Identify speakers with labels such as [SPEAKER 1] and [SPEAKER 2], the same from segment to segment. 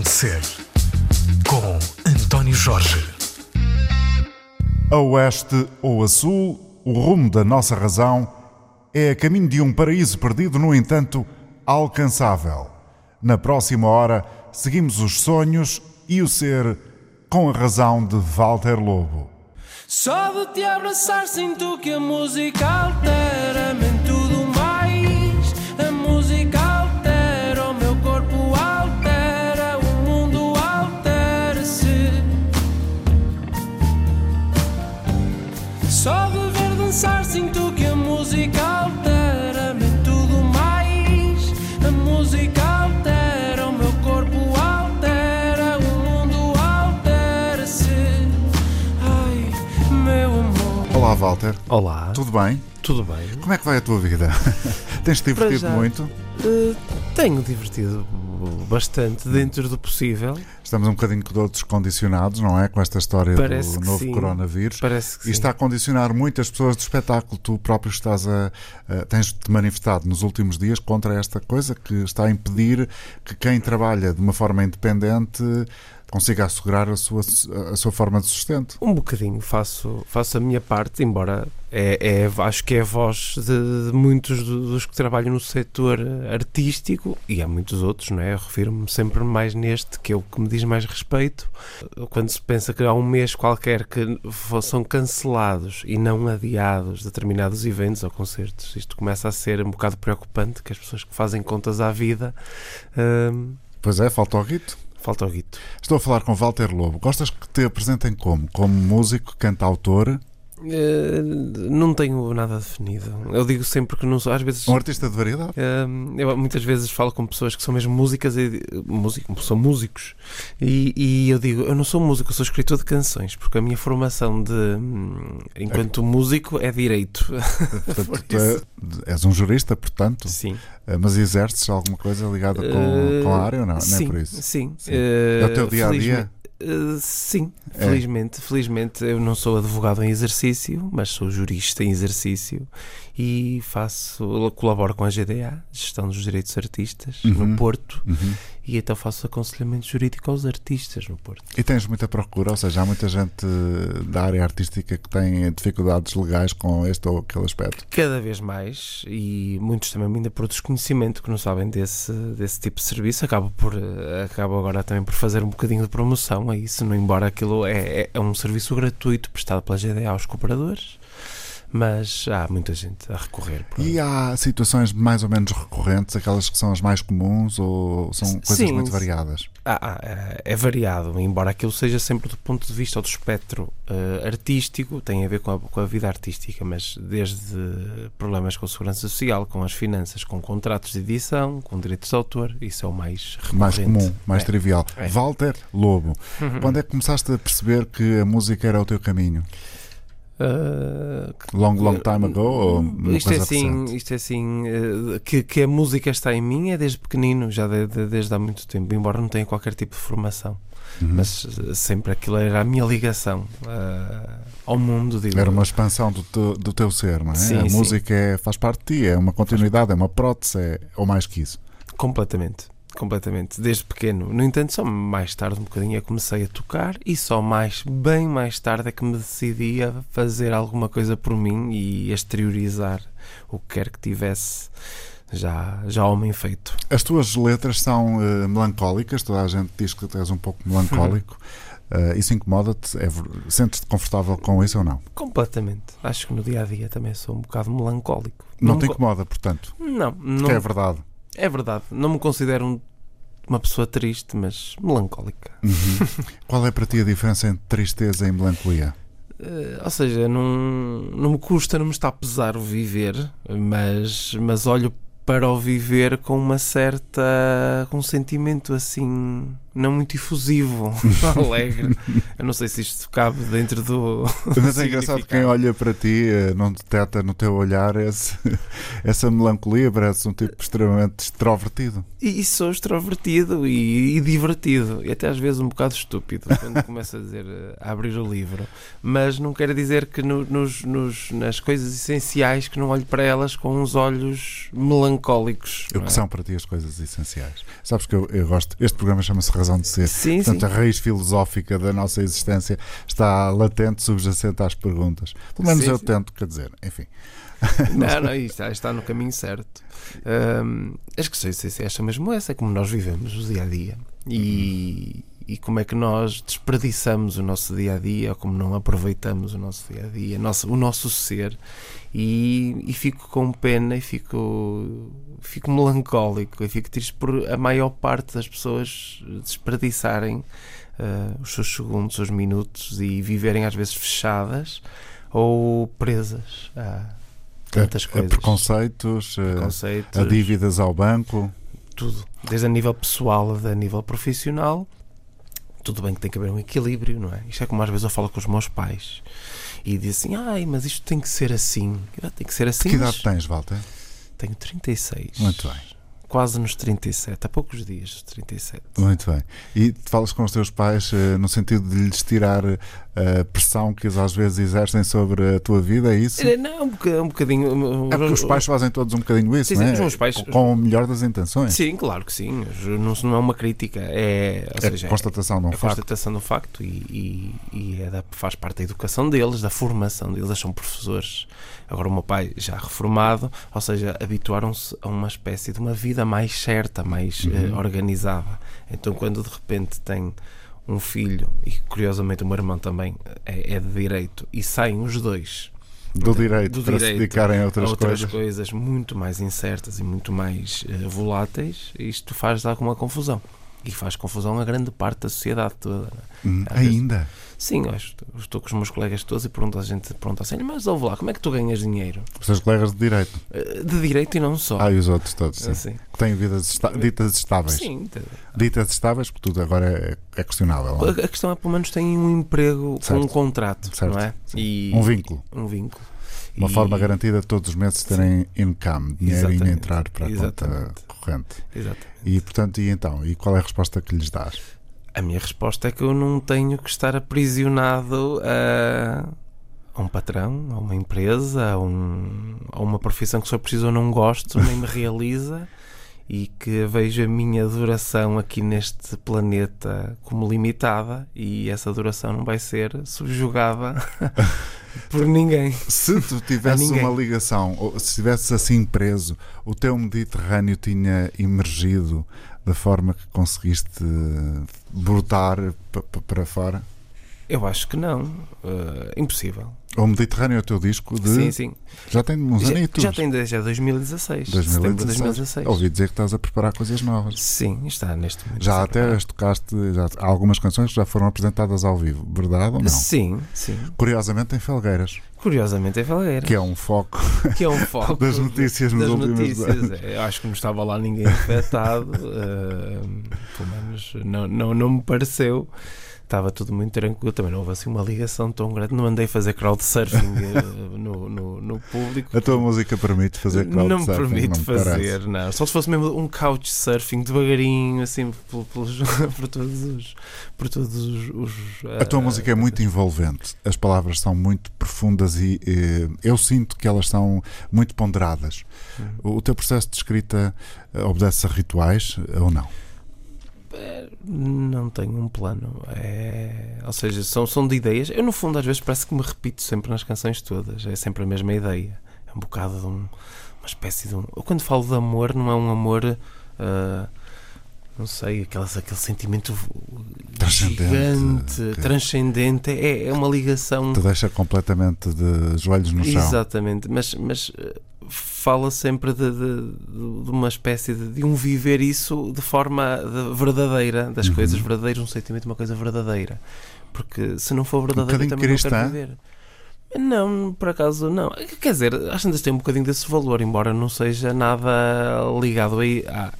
[SPEAKER 1] Razão de Ser, com António Jorge.
[SPEAKER 2] A oeste ou a sul, o rumo da nossa razão é a caminho de um paraíso perdido, no entanto, alcançável. Na próxima hora, seguimos os sonhos e o ser com a razão de Walter Lobo.
[SPEAKER 3] Só de te abraçar sinto que a música altera-me
[SPEAKER 2] Walter.
[SPEAKER 4] Olá,
[SPEAKER 2] Tudo bem?
[SPEAKER 4] tudo bem?
[SPEAKER 2] Como é que vai a tua vida? Tens-te divertido muito?
[SPEAKER 4] Eh, tenho divertido bastante dentro do possível.
[SPEAKER 2] Estamos um bocadinho todos condicionados, não é? Com esta história
[SPEAKER 4] Parece
[SPEAKER 2] do novo
[SPEAKER 4] sim.
[SPEAKER 2] coronavírus.
[SPEAKER 4] Parece que
[SPEAKER 2] E
[SPEAKER 4] sim.
[SPEAKER 2] está a condicionar muitas pessoas do espetáculo. Tu próprio estás a, a- tens-te manifestado nos últimos dias contra esta coisa que está a impedir que quem trabalha de uma forma independente consiga assegurar a sua, a sua forma de sustento.
[SPEAKER 4] Um bocadinho faço, faço a minha parte, embora é, é- acho que é a voz de, de muitos do- dos que trabalham no setor artístico e há muitos outros, não é? Eu refiro-me sempre mais neste, que é o que me diz mais respeito. Quando se pensa que há um mês qualquer que são cancelados e não adiados determinados eventos ou concertos, isto começa a ser um bocado preocupante, que as pessoas que fazem contas à vida hum,
[SPEAKER 2] Pois é, falta o rito.
[SPEAKER 4] Falta o guito.
[SPEAKER 2] Estou a falar com Walter Lobo. Gostas que te apresentem como? Como músico, cantautor,
[SPEAKER 4] Eh, não tenho nada definido. Eu digo sempre que não sou. Às vezes.
[SPEAKER 2] um artista de variedade?
[SPEAKER 4] Hum, eu muitas vezes falo com pessoas que são mesmo músicas e músico, são músicos e, e eu digo, eu não sou músico, eu sou escritor de canções, porque a minha formação de hum, enquanto músico é direito.
[SPEAKER 2] Portanto, tu é- és um jurista, portanto,
[SPEAKER 4] Sim.
[SPEAKER 2] eh, mas exerces alguma coisa ligada com, com a área ou não? Não
[SPEAKER 4] sim,
[SPEAKER 2] é por isso?
[SPEAKER 4] Sim.
[SPEAKER 2] Sim.
[SPEAKER 4] Eh,
[SPEAKER 2] É o teu dia a dia?
[SPEAKER 4] Eh, sim,
[SPEAKER 2] É.
[SPEAKER 4] felizmente, felizmente eu não sou advogado em exercício, mas sou jurista em exercício e faço, colaboro com a GDA, Gestão dos Direitos Artistas,
[SPEAKER 2] Uhum.
[SPEAKER 4] no Porto,
[SPEAKER 2] Uhum.
[SPEAKER 4] E então faço aconselhamento jurídico aos artistas no Porto.
[SPEAKER 2] E tens muita procura, ou seja, há muita gente da área artística que tem dificuldades legais com este ou aquele aspecto.
[SPEAKER 4] Cada vez mais, e muitos também ainda por desconhecimento que não sabem desse, desse tipo de serviço, acabo, por, eh, acabo agora também por fazer um bocadinho de promoção a isso, não embora aquilo é, é, é um serviço gratuito prestado pela GDA aos cooperadores, mas há muita gente a recorrer.
[SPEAKER 2] E há situações mais ou menos recorrentes, aquelas que são as mais comuns ou são coisas
[SPEAKER 4] sim,
[SPEAKER 2] muito variadas?
[SPEAKER 4] Ah, ah, é- é variado, embora aquilo seja sempre do ponto de vista ou do espectro eh, artístico, tem a ver com a, com a vida artística, mas desde problemas com a segurança social, com as finanças, com contratos de edição, com direitos de autor, isso é o mais
[SPEAKER 2] Mais
[SPEAKER 4] recorrente.
[SPEAKER 2] comum, mais
[SPEAKER 4] É.
[SPEAKER 2] trivial.
[SPEAKER 4] É.
[SPEAKER 2] Walter Lobo,
[SPEAKER 4] Uhum.
[SPEAKER 2] quando é que começaste a perceber que a música era o teu caminho?
[SPEAKER 4] Ah,
[SPEAKER 2] Long, long time ago? Ou uma
[SPEAKER 4] isto é assim, isto é assim eh, que, que a música está em mim é desde pequenino, já de- de- desde há muito tempo, embora não tenha qualquer tipo de formação.
[SPEAKER 2] Uhum.
[SPEAKER 4] Mas eh, sempre aquilo era a minha ligação ah, ao mundo. Digo,
[SPEAKER 2] Era uma expansão do teu, do teu ser, não é?
[SPEAKER 4] Sim,
[SPEAKER 2] a
[SPEAKER 4] sim.
[SPEAKER 2] música é- faz parte de ti, é uma continuidade, é uma prótese, é, ou mais que isso.
[SPEAKER 4] Completamente. Completamente, desde pequeno. No entanto, só mais tarde um bocadinho que comecei a tocar e só mais, bem mais tarde é que me decidi a fazer alguma coisa por mim e exteriorizar o que quer que tivesse já, já homem feito.
[SPEAKER 2] As tuas letras são eh, melancólicas, toda a gente diz que tu és um pouco melancólico. Eh, isso incomoda-te? É Sentes-te confortável com isso ou não?
[SPEAKER 4] Completamente. Acho que no dia a dia também sou um bocado melancólico.
[SPEAKER 2] Não,
[SPEAKER 4] me
[SPEAKER 2] te
[SPEAKER 4] co-
[SPEAKER 2] incomoda, portanto,
[SPEAKER 4] Não, não
[SPEAKER 2] que é verdade.
[SPEAKER 4] é verdade. Não me considero um- uma pessoa triste, mas melancólica.
[SPEAKER 2] Uhum. Qual é para ti a diferença entre tristeza e melancolia?
[SPEAKER 4] Eh, ou seja, não, não me custa, não me está a pesar o viver, mas, mas olho para o viver com uma certa. com um sentimento assim. Não muito efusivo, alegre. Eu não sei se isto cabe dentro do.
[SPEAKER 2] Mas é engraçado que quem olha para ti eh, não detecta no teu olhar esse- essa melancolia, parece um tipo extremamente extrovertido.
[SPEAKER 4] E, e sou extrovertido e, e divertido, e até às vezes um bocado estúpido quando começo a dizer eh, a abrir o livro. Mas não quero dizer que no- nos, nos- nas coisas essenciais que não olho para elas com uns olhos melancólicos.
[SPEAKER 2] O que
[SPEAKER 4] é?
[SPEAKER 2] são para ti as coisas essenciais? Sabes que eu, eu gosto. Este programa chama-se razão de ser.
[SPEAKER 4] Sim,
[SPEAKER 2] Portanto,
[SPEAKER 4] sim.
[SPEAKER 2] a raiz filosófica da nossa existência está latente, subjacente às perguntas. Pelo menos
[SPEAKER 4] Sim,
[SPEAKER 2] eu
[SPEAKER 4] sim.
[SPEAKER 2] tento, quer dizer, enfim.
[SPEAKER 4] Não, não, isto está, está no caminho certo. Ahm, as questões essa mesmo essa, é como nós vivemos o dia a dia e, e como é que nós desperdiçamos o nosso dia a dia ou como não aproveitamos o nosso dia a dia, o nosso ser. E, e fico com pena e fico, fico melancólico e fico triste por a maior parte das pessoas desperdiçarem ah, os seus segundos, os seus minutos e viverem às vezes fechadas ou presas a tantas
[SPEAKER 2] a, a
[SPEAKER 4] coisas.
[SPEAKER 2] preconceitos, a,
[SPEAKER 4] Preconceitos,
[SPEAKER 2] a dívidas ao banco.
[SPEAKER 4] tudo. Desde a nível pessoal a nível profissional. Tudo bem que tem que haver um equilíbrio, não é? Isto é como às vezes eu falo com os meus pais e dizem assim: ai, mas isto tem que ser assim. Eu, tem que ser assim.
[SPEAKER 2] que
[SPEAKER 4] mas
[SPEAKER 2] idade tens, Walter?
[SPEAKER 4] Tenho 36.
[SPEAKER 2] Muito bem.
[SPEAKER 4] Quase nos 37. Há poucos dias dos 37.
[SPEAKER 2] Muito bem. E tu falas com os teus pais eh, no sentido de lhes tirar eh, a pressão que eles às vezes exercem sobre a tua vida, é isso?
[SPEAKER 4] Eh, Não, um boca- um bocadinho.
[SPEAKER 2] É porque os pais fazem todos um bocadinho isso,
[SPEAKER 4] Sim,
[SPEAKER 2] não é?
[SPEAKER 4] os pais-
[SPEAKER 2] Com- o melhor das intenções.
[SPEAKER 4] Sim, claro que sim. Não, não é uma crítica. É, ou
[SPEAKER 2] É
[SPEAKER 4] seja,
[SPEAKER 2] constatação de um
[SPEAKER 4] é a
[SPEAKER 2] facto.
[SPEAKER 4] constatação do facto e, e, e é da- faz parte da educação deles, da formação deles. Eles são professores. Agora, o meu pai já reformado, ou seja, habituaram-se a uma espécie de uma vida mais certa, mais
[SPEAKER 2] Uhum.
[SPEAKER 4] eh, organizada. Então, quando de repente tem um filho, e curiosamente o meu irmão também é, é de direito, e saem os dois
[SPEAKER 2] Do direito
[SPEAKER 4] do
[SPEAKER 2] para se dedicarem a
[SPEAKER 4] a
[SPEAKER 2] outras,
[SPEAKER 4] outras
[SPEAKER 2] coisas.
[SPEAKER 4] coisas muito mais incertas e muito mais eh, voláteis, isto faz alguma confusão. E faz confusão a grande parte da sociedade toda.
[SPEAKER 2] Hum,
[SPEAKER 4] Às vezes-
[SPEAKER 2] ainda.
[SPEAKER 4] Sim, eu eu estou com os meus colegas todos e pergunto a gente, pergunta assim, mas ouve lá, como é que tu ganhas dinheiro?
[SPEAKER 2] Os teus colegas de direito.
[SPEAKER 4] Eh, De direito e não só.
[SPEAKER 2] Ah, e os outros todos, sim.
[SPEAKER 4] Assim.
[SPEAKER 2] Que têm vidas esta- ditas estáveis.
[SPEAKER 4] Sim,
[SPEAKER 2] Ditas estáveis, porque tudo agora é, é questionável. não é?
[SPEAKER 4] a questão é pelo menos têm um emprego com
[SPEAKER 2] Certo.
[SPEAKER 4] um contrato,
[SPEAKER 2] Certo,
[SPEAKER 4] não é?
[SPEAKER 2] sim.
[SPEAKER 4] E-
[SPEAKER 2] Um vínculo.
[SPEAKER 4] Um vínculo.
[SPEAKER 2] Uma
[SPEAKER 4] E-
[SPEAKER 2] forma garantida de todos os meses terem income, dinheirinho a
[SPEAKER 4] Exatamente.
[SPEAKER 2] entrar para a conta
[SPEAKER 4] Exatamente.
[SPEAKER 2] corrente.
[SPEAKER 4] Exatamente.
[SPEAKER 2] E portanto, e então? E qual é a resposta que lhes dás?
[SPEAKER 4] A minha resposta é que eu não tenho que estar aprisionado a, a um patrão, a uma empresa, a, um- a uma profissão que eu preciso eu não gosto, nem me realiza e que vejo a minha duração aqui neste planeta como limitada e essa duração não vai ser subjugada por ninguém.
[SPEAKER 2] Se tu tivesses uma ligação, ou se estivesses assim preso, o teu Mediterrâneo tinha emergido da forma que conseguiste brotar pa- pa- para fora?
[SPEAKER 4] Eu acho que não. Eh, impossível.
[SPEAKER 2] O Mediterrâneo é o teu disco de.
[SPEAKER 4] Sim, sim.
[SPEAKER 2] Já tem uns
[SPEAKER 4] Já,
[SPEAKER 2] anitos.
[SPEAKER 4] já tem desde 2016. setembro de
[SPEAKER 2] 2016.
[SPEAKER 4] 2016.
[SPEAKER 2] Ouvi dizer que estás a preparar coisas novas.
[SPEAKER 4] Sim, está neste momento.
[SPEAKER 2] Já até as tocaste, já, há algumas canções que já foram apresentadas ao vivo, verdade ou não?
[SPEAKER 4] Sim, sim.
[SPEAKER 2] Curiosamente em Felgueiras,
[SPEAKER 4] Curiosamente é Felgueira.
[SPEAKER 2] que é um foco
[SPEAKER 4] que é um foco
[SPEAKER 2] das notícias
[SPEAKER 4] das
[SPEAKER 2] últimos
[SPEAKER 4] notícias. É, Eu acho que não estava lá ninguém afetado, eh, pelo menos não, não, não me pareceu. Estava tudo muito tranquilo, também não houve assim uma ligação tão grande. Não andei fazer crowdsurfing eh, no, no, no público.
[SPEAKER 2] A tua música permite fazer
[SPEAKER 4] não me
[SPEAKER 2] crowdsurfing,
[SPEAKER 4] permite
[SPEAKER 2] não
[SPEAKER 4] fazer,
[SPEAKER 2] parece.
[SPEAKER 4] não. Só se fosse mesmo um couchsurfing devagarinho, assim, por, pelos- por todos os. Por todos os, os,
[SPEAKER 2] A tua
[SPEAKER 4] eh,
[SPEAKER 2] música é muito envolvente, as palavras são muito profundas e eh, eu sinto que elas são muito ponderadas.
[SPEAKER 4] Uhum.
[SPEAKER 2] O teu processo de escrita eh, obedece a rituais ou não?
[SPEAKER 4] Não tenho um plano. É... Ou seja, são, são de ideias. Eu, no fundo, às vezes parece que me repito sempre nas canções todas. É sempre a mesma ideia. É um bocado de um, uma espécie de um. Eu, quando falo de amor, não é um amor. ah, não sei, aquelas, aquele sentimento
[SPEAKER 2] Transcendente,
[SPEAKER 4] gigante,
[SPEAKER 2] que-
[SPEAKER 4] transcendente. É, é uma ligação.
[SPEAKER 2] Te deixa completamente de joelhos no chão.
[SPEAKER 4] Exatamente, mas, mas fala sempre de, de- de uma espécie de, de um viver isso de forma de- verdadeira, das
[SPEAKER 2] Uhum.
[SPEAKER 4] coisas verdadeiras, um sentimento de uma coisa verdadeira. Porque se não for verdadeiro,
[SPEAKER 2] bocadinho
[SPEAKER 4] também não quero viver. Não, por acaso não. Quer dizer, às vezes tem um bocadinho desse valor, embora não seja nada ligado aí à,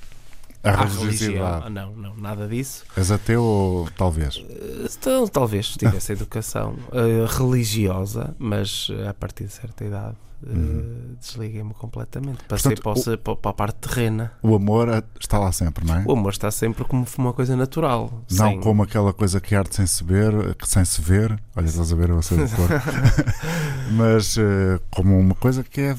[SPEAKER 2] A religiosidade.
[SPEAKER 4] religião. Não, não, nada disso.
[SPEAKER 2] És ateu ou talvez?
[SPEAKER 4] Eh, Então, talvez tivesse educação eh, religiosa, mas eh, a partir de certa idade eh,
[SPEAKER 2] Uhum.
[SPEAKER 4] desliguei-me completamente. Passei
[SPEAKER 2] Portanto,
[SPEAKER 4] para, o- para- a parte terrena.
[SPEAKER 2] O amor está lá sempre, não é?
[SPEAKER 4] O amor está sempre como uma coisa natural.
[SPEAKER 2] Não
[SPEAKER 4] sem-
[SPEAKER 2] como aquela coisa que arde sem se ver, que sem se ver, olha, estás a ver de cor, mas eh, como uma coisa que é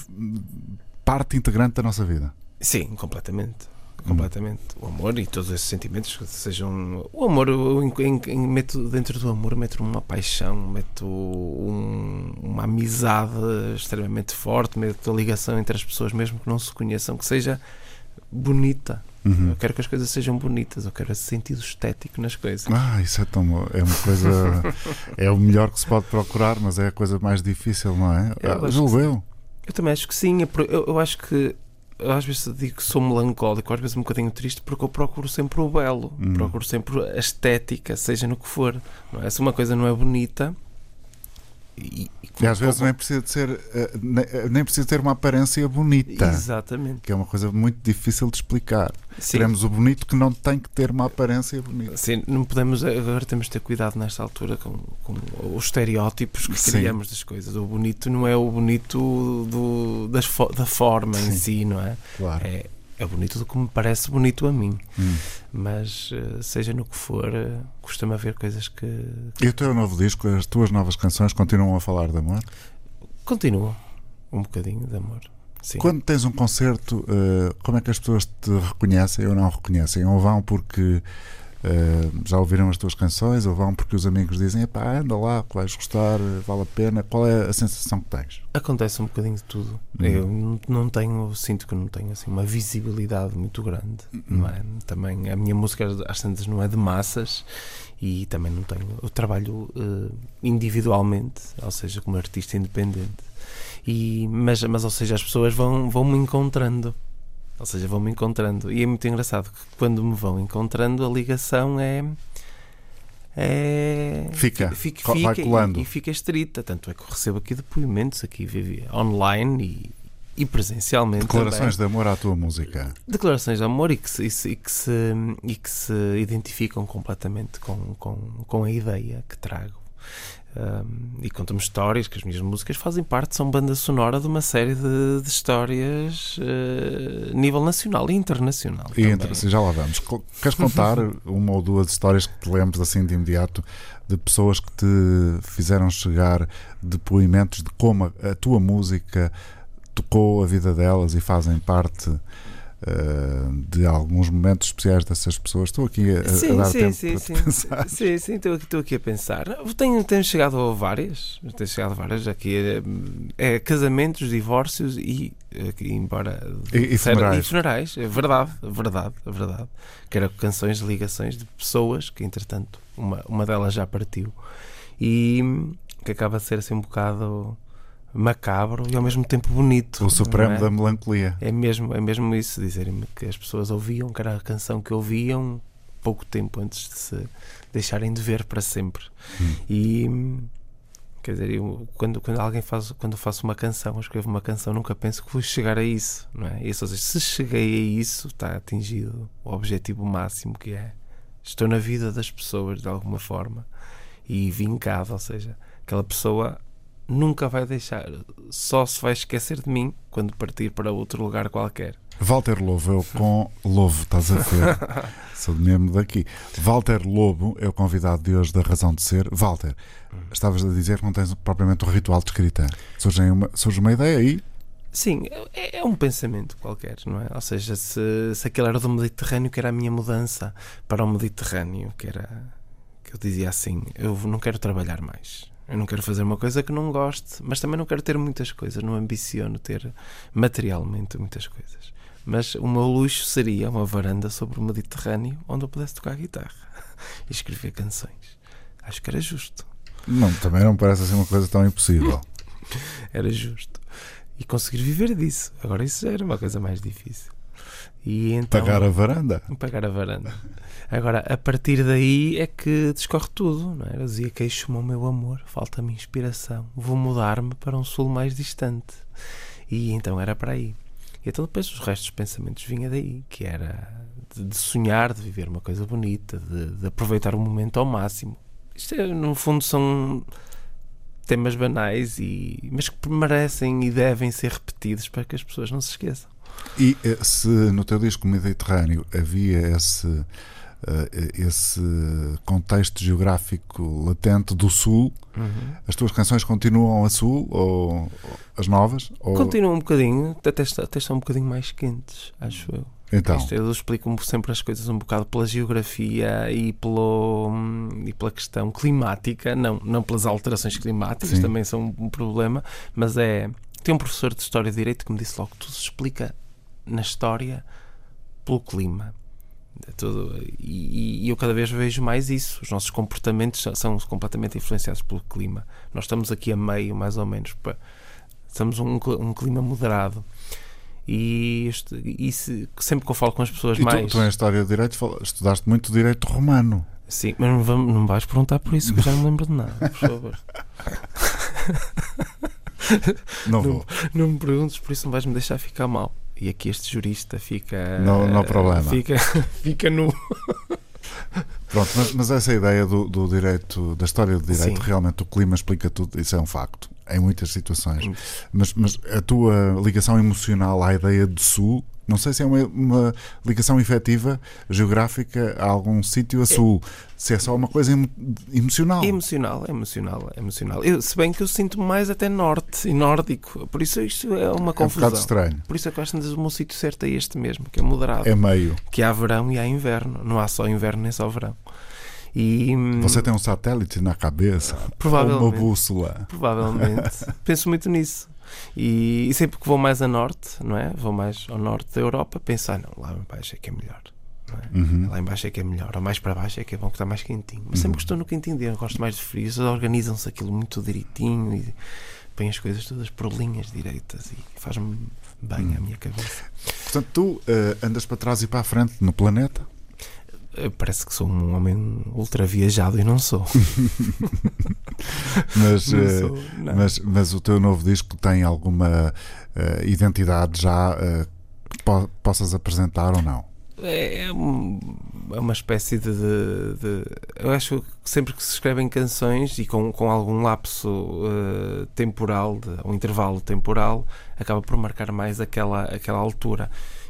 [SPEAKER 2] parte integrante da nossa vida.
[SPEAKER 4] Sim, completamente. Completamente. O amor e todos esses sentimentos, que sejam. O amor, eu em- em- meto dentro do amor, meto uma paixão, meto um- uma amizade extremamente forte, meto a ligação entre as pessoas, mesmo que não se conheçam, que seja bonita.
[SPEAKER 2] Uhum.
[SPEAKER 4] Eu quero que as coisas sejam bonitas, eu quero esse sentido estético nas coisas.
[SPEAKER 2] Ah, isso é tão. É uma coisa. é o melhor que se pode procurar, mas é a coisa mais difícil, não é?
[SPEAKER 4] Eu
[SPEAKER 2] Ah, julgo eu.
[SPEAKER 4] Eu também acho que sim. é Eu, eu acho que eu às vezes digo que sou melancólico, às vezes um bocadinho triste, porque eu procuro sempre o belo,
[SPEAKER 2] Hum.
[SPEAKER 4] procuro sempre a estética, seja no que for. Não é? Se uma coisa não é bonita. E,
[SPEAKER 2] E às vezes nem precisa de ser. eh, eh, Nem precisa ter uma aparência bonita.
[SPEAKER 4] Exatamente.
[SPEAKER 2] Que é uma coisa muito difícil de explicar.
[SPEAKER 4] Sim.
[SPEAKER 2] Queremos o bonito que não tem que ter uma aparência bonita.
[SPEAKER 4] Sim, não podemos, agora temos de ter cuidado nesta altura com, com os estereótipos que
[SPEAKER 2] Sim.
[SPEAKER 4] criamos das coisas. O bonito não é o bonito do, das da forma em
[SPEAKER 2] Sim.
[SPEAKER 4] si, não é?
[SPEAKER 2] Claro.
[SPEAKER 4] É, é bonito do que me parece bonito a mim.
[SPEAKER 2] Hum.
[SPEAKER 4] Mas eh, seja no que for, eh, custa-me haver coisas que
[SPEAKER 2] E o teu novo disco, as tuas novas canções continuam a falar de amor?
[SPEAKER 4] continuam um bocadinho de amor. Sim.
[SPEAKER 2] Quando tens um concerto, eh, como é que as pessoas te reconhecem ou não reconhecem? Ou vão porque eh, já ouviram as tuas canções, ou vão porque os amigos dizem: pá, anda lá, que vais gostar, vale a pena. Qual é a sensação que tens?
[SPEAKER 4] Acontece um bocadinho de tudo.
[SPEAKER 2] Uhum.
[SPEAKER 4] Eu não- tenho, sinto que não tenho assim uma visibilidade muito grande, não é? Também a minha música às tantas não é de massas e também não tenho. Eu trabalho eh, individualmente, ou seja, como artista independente. E, mas, mas, ou seja, as pessoas vão, vão me encontrando. Ou seja, vão me encontrando. E é muito engraçado que quando me vão encontrando, a ligação é. é
[SPEAKER 2] Fica,
[SPEAKER 4] fica, fica
[SPEAKER 2] colando.
[SPEAKER 4] E, e fica estrita. Tanto é que eu recebo aqui depoimentos, aqui online e, e presencialmente.
[SPEAKER 2] Declarações
[SPEAKER 4] também.
[SPEAKER 2] de amor à tua música.
[SPEAKER 4] Declarações de amor e que se, se, e que se, e que se identificam completamente com, com, com a ideia que trago. Um, e contam-me histórias que as minhas músicas fazem parte, são banda sonora de uma série de, de histórias a nível nacional e internacional.
[SPEAKER 2] E entre, já lá vamos. Queres contar uma ou duas histórias que te lembres assim de imediato de pessoas que te fizeram chegar depoimentos de como a, tua música tocou a vida delas e fazem parte de alguns momentos especiais dessas pessoas? Estou aqui a, a
[SPEAKER 4] Sim,
[SPEAKER 2] dar
[SPEAKER 4] sim,
[SPEAKER 2] tempo
[SPEAKER 4] sim,
[SPEAKER 2] para
[SPEAKER 4] sim.
[SPEAKER 2] pensar.
[SPEAKER 4] Sim, sim, estou aqui, estou aqui a pensar. Tenho, tenho chegado a várias, tenho chegado a várias aqui. É, é casamentos, divórcios e, aqui, embora.
[SPEAKER 2] E- e funerais.
[SPEAKER 4] E funerais, é verdade, verdade, verdade. Que eram canções de ligações de pessoas que, entretanto, uma, uma delas já partiu e que acaba de ser assim um bocado macabro e ao mesmo tempo bonito.
[SPEAKER 2] O supremo
[SPEAKER 4] é?
[SPEAKER 2] da melancolia.
[SPEAKER 4] É mesmo, é mesmo isso, dizerem-me que as pessoas ouviam, que era a canção que ouviam pouco tempo antes de se deixarem de ver para sempre.
[SPEAKER 2] Hum.
[SPEAKER 4] E quer dizer, eu, quando, quando alguém faz, quando faço uma canção, escrevo uma canção, nunca penso que vou chegar a isso, não é? Isso, ou seja, se cheguei a isso, está atingido o objetivo máximo que é estou na vida das pessoas de alguma forma e vincado, ou seja, aquela pessoa nunca vai deixar, só se vai esquecer de mim quando partir para outro lugar qualquer.
[SPEAKER 2] Walter Lobo, eu com Lobo, estás a ver? Sou mesmo daqui. Walter Lobo é o convidado de hoje da Razão de Ser. Walter, estavas a dizer que não tens propriamente um ritual de escrita. Surge uma, surge uma ideia aí?
[SPEAKER 4] Sim, é, é um pensamento qualquer, não é? Ou seja, se, se aquele era do Mediterrâneo, que era a minha mudança para o Mediterrâneo, que era que eu dizia assim: eu não quero trabalhar mais. Eu não quero fazer uma coisa que não goste, mas também não quero ter muitas coisas, não ambiciono ter materialmente muitas coisas. Mas o meu luxo seria uma varanda sobre o Mediterrâneo onde eu pudesse tocar guitarra e escrever canções. Acho que era justo.
[SPEAKER 2] Não, também não parece assim uma coisa tão impossível.
[SPEAKER 4] Era justo. E conseguir viver disso. Agora isso já era uma coisa mais difícil. E então,
[SPEAKER 2] Pagar a varanda.
[SPEAKER 4] pagar a varanda. Agora, a partir daí é que discorre tudo, não é? Eu dizia queixo-me ao meu amor, falta-me inspiração, vou mudar-me para um sul mais distante. E então era para aí. E então depois os restos dos pensamentos vinha daí, que era de, de sonhar, de viver uma coisa bonita, de, de aproveitar o momento ao máximo. Isto é, no fundo são temas banais e mas que merecem e devem ser repetidos para que as pessoas não se esqueçam.
[SPEAKER 2] E eh, se no teu disco Mediterrâneo havia esse esse contexto geográfico latente do Sul,
[SPEAKER 4] Uhum.
[SPEAKER 2] as tuas canções continuam a Sul ou, as novas? Ou,
[SPEAKER 4] Continua um bocadinho, até, até estão um bocadinho mais quentes, acho eu.
[SPEAKER 2] então,
[SPEAKER 4] Isto, eu explico sempre as coisas um bocado pela geografia e, pelo, hum, e pela questão climática, não, não pelas alterações climáticas,
[SPEAKER 2] Sim.
[SPEAKER 4] também são um problema, mas é. Tem um professor de História de Direito que me disse logo: tudo se explica na história pelo clima. É tudo, e, e eu cada vez vejo mais isso. Os nossos comportamentos são, completamente influenciados pelo clima. Nós estamos aqui a meio, mais ou menos. Estamos um, um clima moderado. E, este, e se- sempre que eu falo com as pessoas
[SPEAKER 2] e tu,
[SPEAKER 4] mais.
[SPEAKER 2] tu em História de Direito estudaste muito Direito Romano.
[SPEAKER 4] Sim, mas não, vamos, não me vais perguntar por isso, que eu já não me lembro de nada, por favor.
[SPEAKER 2] Não
[SPEAKER 4] Não.
[SPEAKER 2] vou.
[SPEAKER 4] Não me perguntes, por isso não vais me deixar ficar mal. E aqui este jurista fica.
[SPEAKER 2] Não- não há problema.
[SPEAKER 4] Fica, fica nu.
[SPEAKER 2] Pronto, mas, mas essa ideia do, do direito, da história do direito,
[SPEAKER 4] Sim.
[SPEAKER 2] realmente o clima explica tudo, isso é um facto, em muitas situações. Mas, mas a tua ligação emocional à ideia do Sul, não sei se é uma, uma ligação efetiva, geográfica, a algum sítio a Sul, se é só uma coisa emo- emocional.
[SPEAKER 4] É emocional, é emocional, é emocional. Eu, se bem que eu sinto mais até norte e nórdico, por isso isto é uma
[SPEAKER 2] é um
[SPEAKER 4] confusão.
[SPEAKER 2] bocado estranho.
[SPEAKER 4] por isso é que eu acho que o meu sítio certo é este mesmo, que é moderado.
[SPEAKER 2] É meio.
[SPEAKER 4] Que há verão e há inverno. Não há só inverno nem só verão. E, hum,
[SPEAKER 2] Você tem um satélite na cabeça, ou uma
[SPEAKER 4] provavelmente.
[SPEAKER 2] bússola.
[SPEAKER 4] Provavelmente. Penso muito nisso. E, e sempre que vou mais a norte, não é? Vou mais ao norte da Europa, penso, ah, não, lá em baixo é que é melhor. é?
[SPEAKER 2] Uhum.
[SPEAKER 4] Lá em baixo é que é melhor. Ou mais para baixo é que é bom que está mais quentinho. Mas sempre que estou no quentinho dele, eu gosto mais de frio. Organizam-se aquilo muito direitinho e põem as coisas todas por linhas direitas e faz-me bem à minha cabeça.
[SPEAKER 2] Portanto, tu eh, andas para trás e para a frente no planeta.
[SPEAKER 4] Eh, Parece que sou um homem ultra viajado e não sou.
[SPEAKER 2] Mas,
[SPEAKER 4] Não
[SPEAKER 2] eh,
[SPEAKER 4] sou, não.
[SPEAKER 2] mas, mas o teu novo disco tem alguma eh, identidade já eh, que po- possas apresentar ou não?
[SPEAKER 4] É, é é uma espécie de, de- de- Eu acho que sempre que se escrevem canções e com, com algum lapso eh, temporal, de, um intervalo temporal, acaba por marcar mais aquela, aquela altura.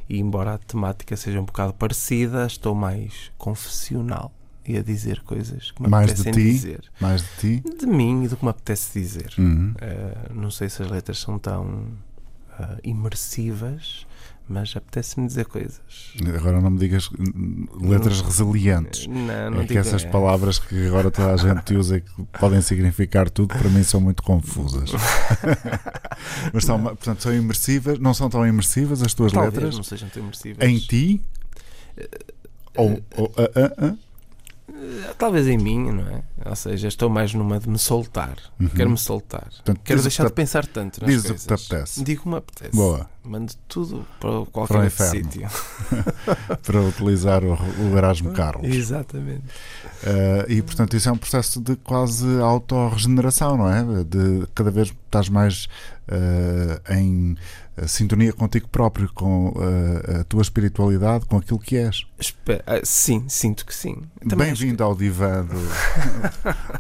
[SPEAKER 4] E embora a temática seja um bocado parecida, estou mais confessional e a dizer coisas que me
[SPEAKER 2] Mais de
[SPEAKER 4] apetecem
[SPEAKER 2] ti?
[SPEAKER 4] dizer.
[SPEAKER 2] Mais de ti?
[SPEAKER 4] De mim e do que me apetece dizer.
[SPEAKER 2] Uhum.
[SPEAKER 4] Uh, não sei se as letras são tão uh, imersivas, mas apetece-me dizer coisas.
[SPEAKER 2] Agora não me digas hum, letras resilientes.
[SPEAKER 4] Não, não
[SPEAKER 2] É que essas
[SPEAKER 4] é.
[SPEAKER 2] palavras que agora toda a gente usa e que podem significar tudo, para mim são muito confusas. Mas são, portanto, são imersivas, não são tão imersivas as tuas
[SPEAKER 4] Talvez
[SPEAKER 2] letras
[SPEAKER 4] não sejam tão imersivas.
[SPEAKER 2] em ti? Ou, ou ah, ah, ah?
[SPEAKER 4] Eh, Talvez em mim, não é? Ou seja, estou mais numa de me soltar.
[SPEAKER 2] Uhum.
[SPEAKER 4] Quero-me soltar.
[SPEAKER 2] Portanto,
[SPEAKER 4] Quero deixar de pensar tanto nas
[SPEAKER 2] diz o que
[SPEAKER 4] coisas.
[SPEAKER 2] te apetece.
[SPEAKER 4] Digo o que me apetece.
[SPEAKER 2] Boa,
[SPEAKER 4] Mando tudo para
[SPEAKER 2] Para
[SPEAKER 4] qualquer
[SPEAKER 2] inferno.
[SPEAKER 4] sítio.
[SPEAKER 2] para utilizar o, o Erasmo Carlos.
[SPEAKER 4] Exatamente.
[SPEAKER 2] Eh, e portanto isso é um processo de quase autorregeneração, não é? De cada vez estás mais eh, em sintonia contigo próprio, com eh, a tua espiritualidade, com aquilo que és.
[SPEAKER 4] Espe- ah, sim, sinto que sim.
[SPEAKER 2] Bem-vindo ao divã do...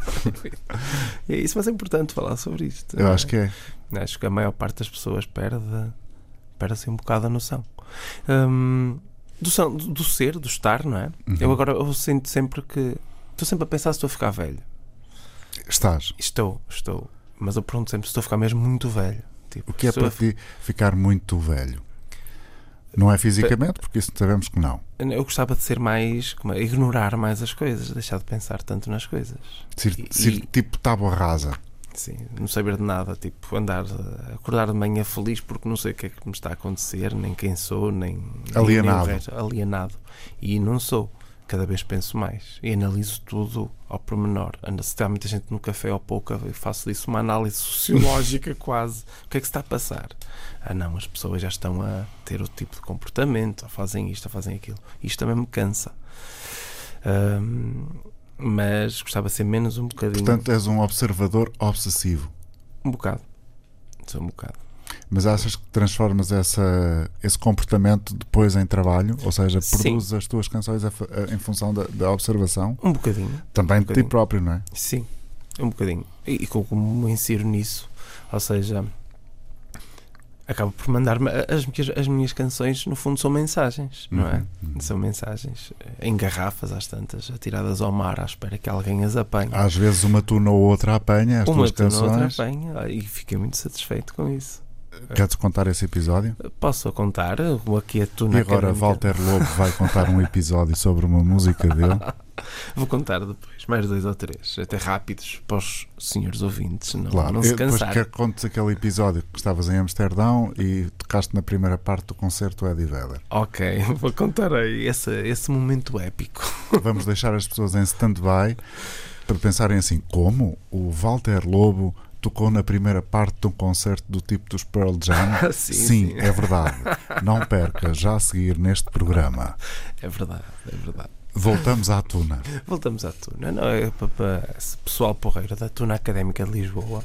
[SPEAKER 4] É isso, mas é importante falar sobre isto.
[SPEAKER 2] Eu acho que é.
[SPEAKER 4] Acho que a maior parte das pessoas perde, perde assim um bocado a noção. Do, são- do- do ser, do estar, não é?
[SPEAKER 2] Uhum.
[SPEAKER 4] Eu agora eu sinto sempre que. Estou sempre a pensar se estou a ficar velho.
[SPEAKER 2] Estás.
[SPEAKER 4] Estou, estou. Mas eu pergunto sempre se estou a ficar mesmo muito velho. Tipo,
[SPEAKER 2] O que é para ti ficar muito velho? Não é fisicamente, porque isso sabemos que não.
[SPEAKER 4] Eu gostava de ser mais. É, ignorar mais as coisas, deixar de pensar tanto nas coisas.
[SPEAKER 2] Ser,
[SPEAKER 4] E-
[SPEAKER 2] ser
[SPEAKER 4] e-
[SPEAKER 2] tipo tábua rasa.
[SPEAKER 4] Sim, não saber de nada, tipo, andar, acordar de manhã feliz porque não sei o que é que me está a acontecer, nem quem sou, nem. nem-
[SPEAKER 2] Alienado.
[SPEAKER 4] nem resto. alienado. E não sou. Cada vez penso mais e analiso tudo ao pormenor. Se está muita gente no café ou pouca, eu faço disso uma análise sociológica quase. O que é que se está a passar? Ah, não, as pessoas já estão a ter outro tipo de comportamento, ou fazem isto, ou fazem aquilo. Isto também me cansa. Ahm, mas gostava de ser menos um bocadinho.
[SPEAKER 2] Portanto, és um observador obsessivo.
[SPEAKER 4] Um bocado. Sou um bocado.
[SPEAKER 2] Mas achas que transformas essa, esse comportamento depois em trabalho? Ou seja,
[SPEAKER 4] Sim.
[SPEAKER 2] produzes as tuas canções a a- em função da, da observação?
[SPEAKER 4] Um bocadinho.
[SPEAKER 2] Também de ti próprio, não é?
[SPEAKER 4] Sim. Um bocadinho. E, e como me insiro nisso, ou seja, acaba por mandar-me. As, minhas- as minhas canções, no fundo, são mensagens, não é?
[SPEAKER 2] Uhum.
[SPEAKER 4] São mensagens eh, em garrafas, às tantas, atiradas ao mar, à espera que alguém as apanhe.
[SPEAKER 2] Às vezes uma tuna ou outra apanha as
[SPEAKER 4] Uma
[SPEAKER 2] tuas
[SPEAKER 4] tu na outra
[SPEAKER 2] canções.
[SPEAKER 4] apanha ah, e fiquei muito satisfeito com isso.
[SPEAKER 2] Queres contar esse episódio?
[SPEAKER 4] Posso contar? O aqui é tu
[SPEAKER 2] E agora. Walter Lobo vai contar um episódio sobre uma música dele.
[SPEAKER 4] Vou contar depois, mais dois ou três, até rápidos para os senhores ouvintes não,
[SPEAKER 2] Claro,
[SPEAKER 4] não se
[SPEAKER 2] depois
[SPEAKER 4] cansar.
[SPEAKER 2] quero que contes aquele episódio que estavas em Amsterdão e tocaste na primeira parte do concerto Eddie Vedder.
[SPEAKER 4] Ok, vou contar aí esse, esse momento épico.
[SPEAKER 2] Vamos deixar as pessoas em stand-by para pensarem assim: como o Walter Lobo tocou na primeira parte de um concerto do tipo dos Pearl Jam?
[SPEAKER 4] Sim, sim.
[SPEAKER 2] é verdade. Não perca já a seguir neste programa.
[SPEAKER 4] É verdade, é verdade.
[SPEAKER 2] Voltamos à tuna.
[SPEAKER 4] Voltamos à Tuna, não é? Para esse pessoal porreiro da Tuna Académica de Lisboa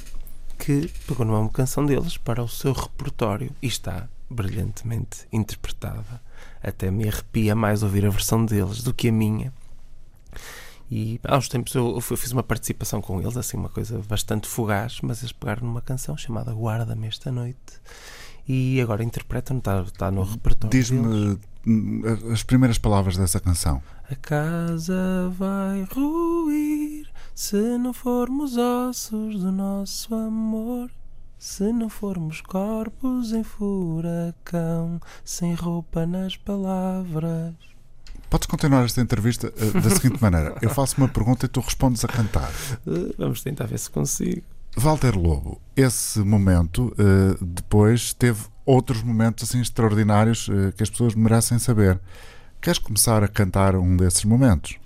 [SPEAKER 4] que pegou numa canção deles para o seu repertório e está brilhantemente interpretada. Até me arrepia mais ouvir a versão deles do que a minha. E há uns tempos eu, eu fiz uma participação com eles, assim, uma coisa bastante fugaz, mas eles pegaram numa canção chamada Guarda-me esta noite e agora interpretam, está, está no repertório.
[SPEAKER 2] Diz-me as primeiras palavras dessa canção.
[SPEAKER 4] A casa vai ruir se não formos ossos do nosso amor. Se não formos corpos em furacão, sem roupa nas palavras.
[SPEAKER 2] Podes continuar esta entrevista eh, da seguinte maneira: eu faço uma pergunta e tu respondes a cantar.
[SPEAKER 4] Uh, Vamos tentar ver se consigo.
[SPEAKER 2] Walter Lobo, esse momento eh, depois teve outros momentos assim extraordinários que as pessoas merecem saber. Queres começar a cantar um desses momentos?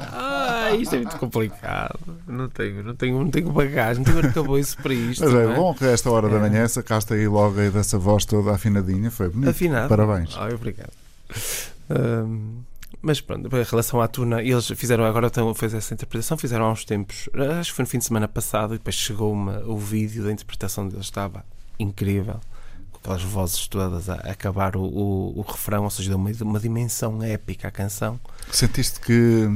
[SPEAKER 4] Ah, isto é muito complicado. Não tenho, não tenho, não tenho bagagem, não tenho arcabouço para isto.
[SPEAKER 2] Mas é
[SPEAKER 4] é?
[SPEAKER 2] bom que esta hora da
[SPEAKER 4] É.
[SPEAKER 2] manhã sacaste aí logo aí dessa voz toda afinadinha, foi bonito.
[SPEAKER 4] Afinado.
[SPEAKER 2] Parabéns.
[SPEAKER 4] Obrigado. Ahm, mas pronto, em relação à Tuna, eles fizeram agora, então, fez essa interpretação, fizeram há uns tempos, acho que foi no fim de semana passado, e depois chegou o vídeo da interpretação deles, estava incrível, com aquelas vozes todas a acabar o, o, o refrão, ou seja, deu uma, uma dimensão épica à canção.
[SPEAKER 2] Sentiste que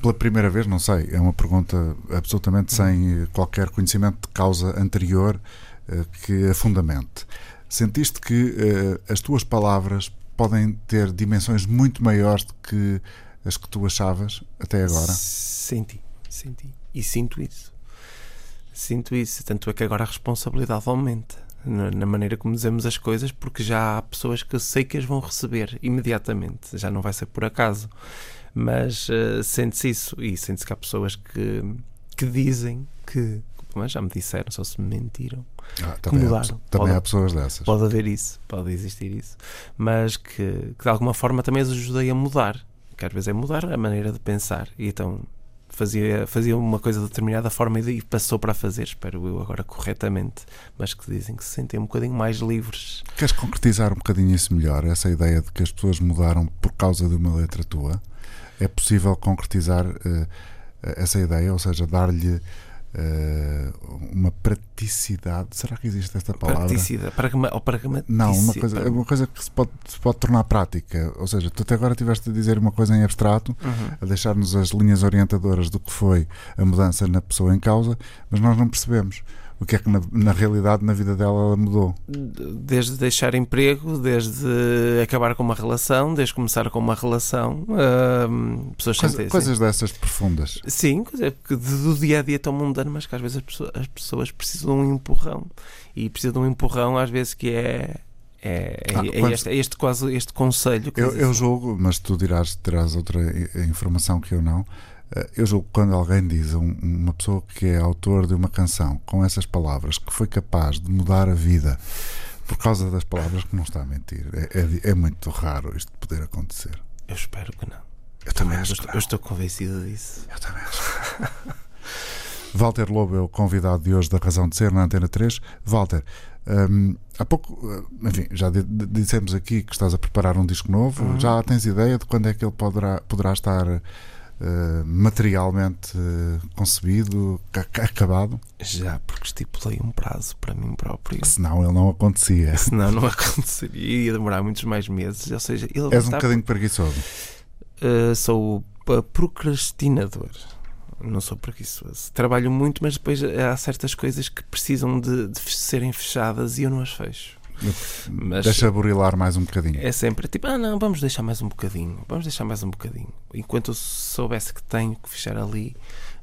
[SPEAKER 2] pela primeira vez, não sei, é uma pergunta absolutamente sem eh, qualquer conhecimento de causa anterior eh, que a fundamente. Sentiste que eh, as tuas palavras podem ter dimensões muito maiores do que as que tu achavas até agora?
[SPEAKER 4] Senti, senti. E sinto isso. Sinto isso. Tanto é que agora a responsabilidade aumenta na, maneira como dizemos as coisas, porque já há pessoas que eu sei que as vão receber imediatamente. Já não vai ser por acaso. Mas eh, sente-se isso. E sente-se que há pessoas que, que dizem que. Mas já me disseram, só se me mentiram.
[SPEAKER 2] Ah, também há,
[SPEAKER 4] mudaram.
[SPEAKER 2] também
[SPEAKER 4] Pode-
[SPEAKER 2] há pessoas dessas.
[SPEAKER 4] Pode haver isso, pode existir isso. Mas que, que de alguma forma também as ajudei a mudar. Que às vezes é mudar a maneira de pensar. E então fazia, fazia uma coisa de determinada forma e passou para fazer, espero eu agora corretamente. Mas que dizem que se sentem um bocadinho mais livres.
[SPEAKER 2] Queres concretizar um bocadinho isso melhor? Essa ideia de que as pessoas mudaram por causa de uma letra tua? É possível concretizar eh, essa ideia? Ou seja, dar-lhe eh, uma praticidade? Será que existe esta palavra?
[SPEAKER 4] Praticidade, pragma, ou pragmaticidade.
[SPEAKER 2] Não, uma coisa, é uma coisa que se pode, se pode tornar prática. Ou seja, tu até agora estiveste a dizer uma coisa em abstrato,
[SPEAKER 4] Uhum.
[SPEAKER 2] a deixar-nos as linhas orientadoras do que foi a mudança na pessoa em causa, mas nós não percebemos o que é que na, na realidade na vida dela ela mudou.
[SPEAKER 4] Desde deixar emprego, desde acabar com uma relação, desde começar com uma relação, hum, pessoas
[SPEAKER 2] Coisa-
[SPEAKER 4] sentem
[SPEAKER 2] coisas dessas profundas.
[SPEAKER 4] Sim, coisa que de- do dia a dia tão mundano, mas que às vezes as pessoas, as pessoas precisam de um empurrão. E precisam de um empurrão, às vezes, que é. É, é,
[SPEAKER 2] Ah,
[SPEAKER 4] é
[SPEAKER 2] quando-
[SPEAKER 4] este, é este quase este conselho que
[SPEAKER 2] Eu, eu
[SPEAKER 4] assim,
[SPEAKER 2] julgo, mas tu dirás, terás outra informação que eu não. Eh, Eu julgo que quando alguém diz um- uma pessoa que é autor de uma canção com essas palavras, que foi capaz de mudar a vida por causa das palavras, que não está a mentir. É, é- é muito raro isto poder acontecer.
[SPEAKER 4] Eu espero que não.
[SPEAKER 2] Eu também
[SPEAKER 4] eu,
[SPEAKER 2] acho
[SPEAKER 4] estou, eu estou convencido disso.
[SPEAKER 2] Eu também acho. Walter Lobo é o convidado de hoje da Razão de Ser na Antena 3. Walter, hum, há pouco, eh, enfim, já di- di- dissemos aqui que estás a preparar um disco novo.
[SPEAKER 4] Uhum.
[SPEAKER 2] Já tens ideia de quando é que ele poderá, poderá estar eh, materialmente eh, concebido, ca- ca- acabado?
[SPEAKER 4] Já, porque estipulei um prazo para mim próprio.
[SPEAKER 2] Senão ele não acontecia.
[SPEAKER 4] Senão não aconteceria. Ia demorar muitos mais meses. Ou seja, ele
[SPEAKER 2] És um bocadinho preguiçoso.
[SPEAKER 4] Uh, sou procrastinador. não sou preguiçoso. Trabalho muito, mas depois há certas coisas que precisam de, de serem fechadas e eu não as fecho. Mas
[SPEAKER 2] Deixa burilar mais um bocadinho.
[SPEAKER 4] é sempre tipo, ah não, vamos deixar mais um bocadinho, vamos deixar mais um bocadinho. Enquanto eu soubesse que tenho que fechar ali,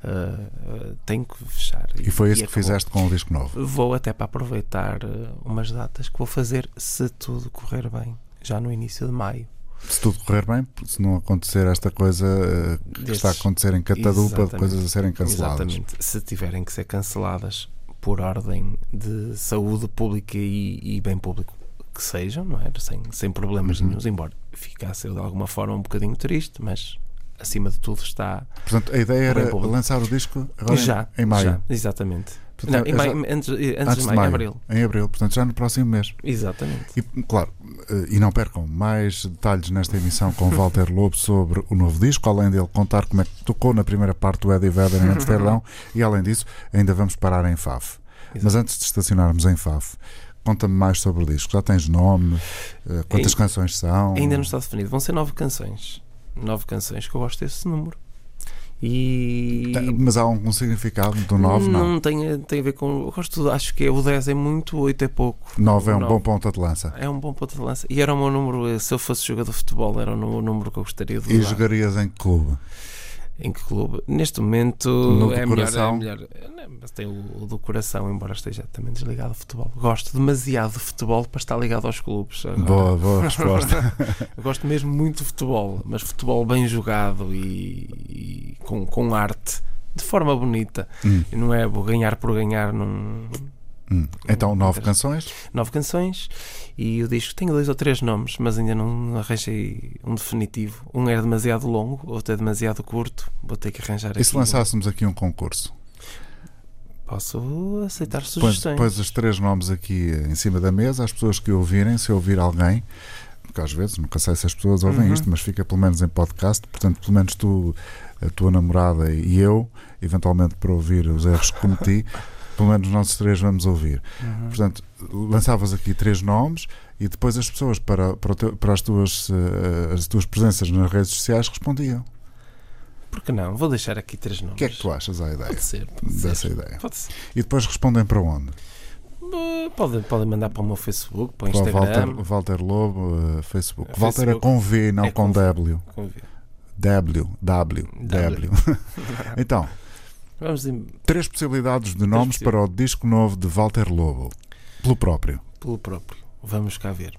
[SPEAKER 4] ah, ah, tenho que fechar.
[SPEAKER 2] E foi isso que
[SPEAKER 4] acabou.
[SPEAKER 2] fizeste com o disco novo.
[SPEAKER 4] Vou até para aproveitar ah, umas datas que vou fazer se tudo correr bem, já no início de maio.
[SPEAKER 2] Se tudo correr bem, se não acontecer esta coisa eh, que
[SPEAKER 4] Desses-
[SPEAKER 2] está a acontecer em Catadupa, de coisas a serem canceladas.
[SPEAKER 4] Exatamente. Se tiverem que ser canceladas por ordem de saúde pública e, e bem público que sejam, não é? Sem, sem problemas
[SPEAKER 2] Uhum.
[SPEAKER 4] nenhums, embora ficasse eu de alguma forma um bocadinho triste, mas acima de tudo está
[SPEAKER 2] Portanto, a ideia era
[SPEAKER 4] público.
[SPEAKER 2] lançar o disco agora em-
[SPEAKER 4] já,
[SPEAKER 2] em, maio.
[SPEAKER 4] já, exatamente.
[SPEAKER 2] Portanto,
[SPEAKER 4] não, em
[SPEAKER 2] é
[SPEAKER 4] maio,
[SPEAKER 2] já-
[SPEAKER 4] antes, antes,
[SPEAKER 2] Antes
[SPEAKER 4] de maio, em abril.
[SPEAKER 2] Em abril, portanto, já no próximo mês.
[SPEAKER 4] Exatamente.
[SPEAKER 2] E, claro, eh, e não percam mais detalhes nesta emissão com Walter Lobo sobre o novo disco, além dele contar como é que tocou na primeira parte do Eddie Vedder em Amsterdão, e além disso, ainda vamos parar em Faf. Mas antes de estacionarmos em Faf, conta-me mais sobre o disco. Já tens nome? Eh, Quantas
[SPEAKER 4] Ainda-
[SPEAKER 2] canções são?
[SPEAKER 4] Ainda não está definido. Vão ser nove canções. Nove canções que eu gosto desse número. E.
[SPEAKER 2] Mas há algum significado do 9? Não.
[SPEAKER 4] tem, tem a ver com. Eu gosto, acho que é, o 10 é muito, o 8 é pouco.
[SPEAKER 2] 9 é um
[SPEAKER 4] Nove.
[SPEAKER 2] bom ponto de lança.
[SPEAKER 4] É um bom ponto de lança. E era o meu número, eh, se eu fosse jogador de futebol, era o número que eu gostaria de
[SPEAKER 2] E jogarias em que clube?
[SPEAKER 4] Em que clube? Neste momento
[SPEAKER 2] No do
[SPEAKER 4] é melhor, é melhor. Mas tem o, o do coração, embora esteja também desligado ao futebol. Gosto demasiado de futebol para estar ligado aos clubes. Agora,
[SPEAKER 2] Boa, boa resposta.
[SPEAKER 4] Eu gosto mesmo muito de futebol, mas futebol bem jogado e, e com, com arte, de forma bonita.
[SPEAKER 2] Hum,
[SPEAKER 4] E não é ganhar por ganhar num,
[SPEAKER 2] hum. Então, nove canções.
[SPEAKER 4] nove canções e o disco tem dois ou três nomes, mas ainda não arranjei um definitivo. Um era demasiado longo, outro é demasiado curto. Vou ter que arranjar
[SPEAKER 2] E se lançássemos aqui um concurso?
[SPEAKER 4] Posso aceitar sugestões.
[SPEAKER 2] pões os três nomes aqui em cima da mesa, as pessoas que ouvirem, se ouvir alguém, porque às vezes nunca sei se as pessoas ouvem
[SPEAKER 4] Uhum.
[SPEAKER 2] isto, mas fica pelo menos em podcast, portanto, pelo menos tu, a tua namorada e eu, eventualmente para ouvir os erros que cometi, pelo menos nós três vamos ouvir.
[SPEAKER 4] Uhum.
[SPEAKER 2] Portanto, lançavas aqui três nomes e depois as pessoas para, para, teu- para as, tuas, eh, as tuas presenças nas redes sociais respondiam.
[SPEAKER 4] Por que não? Vou deixar aqui três nomes.
[SPEAKER 2] O que é que tu achas à ideia?
[SPEAKER 4] Pode ser, pode
[SPEAKER 2] Dessa
[SPEAKER 4] ser.
[SPEAKER 2] ideia.
[SPEAKER 4] Pode ser.
[SPEAKER 2] E depois respondem para onde?
[SPEAKER 4] Uh, Podem pode mandar para o meu Facebook, para o Instagram.
[SPEAKER 2] Walter, Walter Lobo, eh, Facebook.
[SPEAKER 4] Eh,
[SPEAKER 2] Walter é com V, não
[SPEAKER 4] É
[SPEAKER 2] com
[SPEAKER 4] com V.
[SPEAKER 2] W. W, W, W. então,
[SPEAKER 4] Vamos em-
[SPEAKER 2] três possibilidades de nomes para o disco novo de Walter Lobo. Pelo próprio.
[SPEAKER 4] pelo próprio. Vamos cá ver.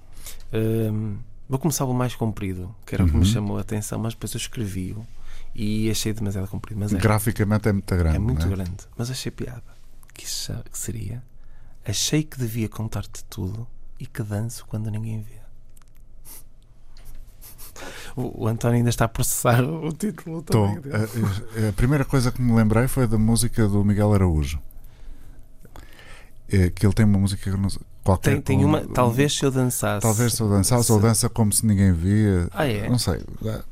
[SPEAKER 4] Hum, vou começar pelo mais comprido, que era o que
[SPEAKER 2] Uhum.
[SPEAKER 4] me chamou a atenção, mas depois eu escrevi-o e achei demasiado comprido. Mas é,
[SPEAKER 2] Graficamente é muito grande.
[SPEAKER 4] é muito
[SPEAKER 2] é?
[SPEAKER 4] grande. Mas achei piada. Que seria Achei que devia contar-te tudo e que danço quando ninguém vê. O, o António ainda está a processar o título
[SPEAKER 2] Estou.
[SPEAKER 4] também dele.
[SPEAKER 2] A, a- a primeira coisa que me lembrei foi da música do Miguel Araújo. É, que ele tem uma música que não sei- qualquer.
[SPEAKER 4] Tem, tem uma, talvez se eu dançasse.
[SPEAKER 2] Talvez se eu dançasse ou
[SPEAKER 4] Se-
[SPEAKER 2] dança como se ninguém via.
[SPEAKER 4] Ah, é?
[SPEAKER 2] Não sei.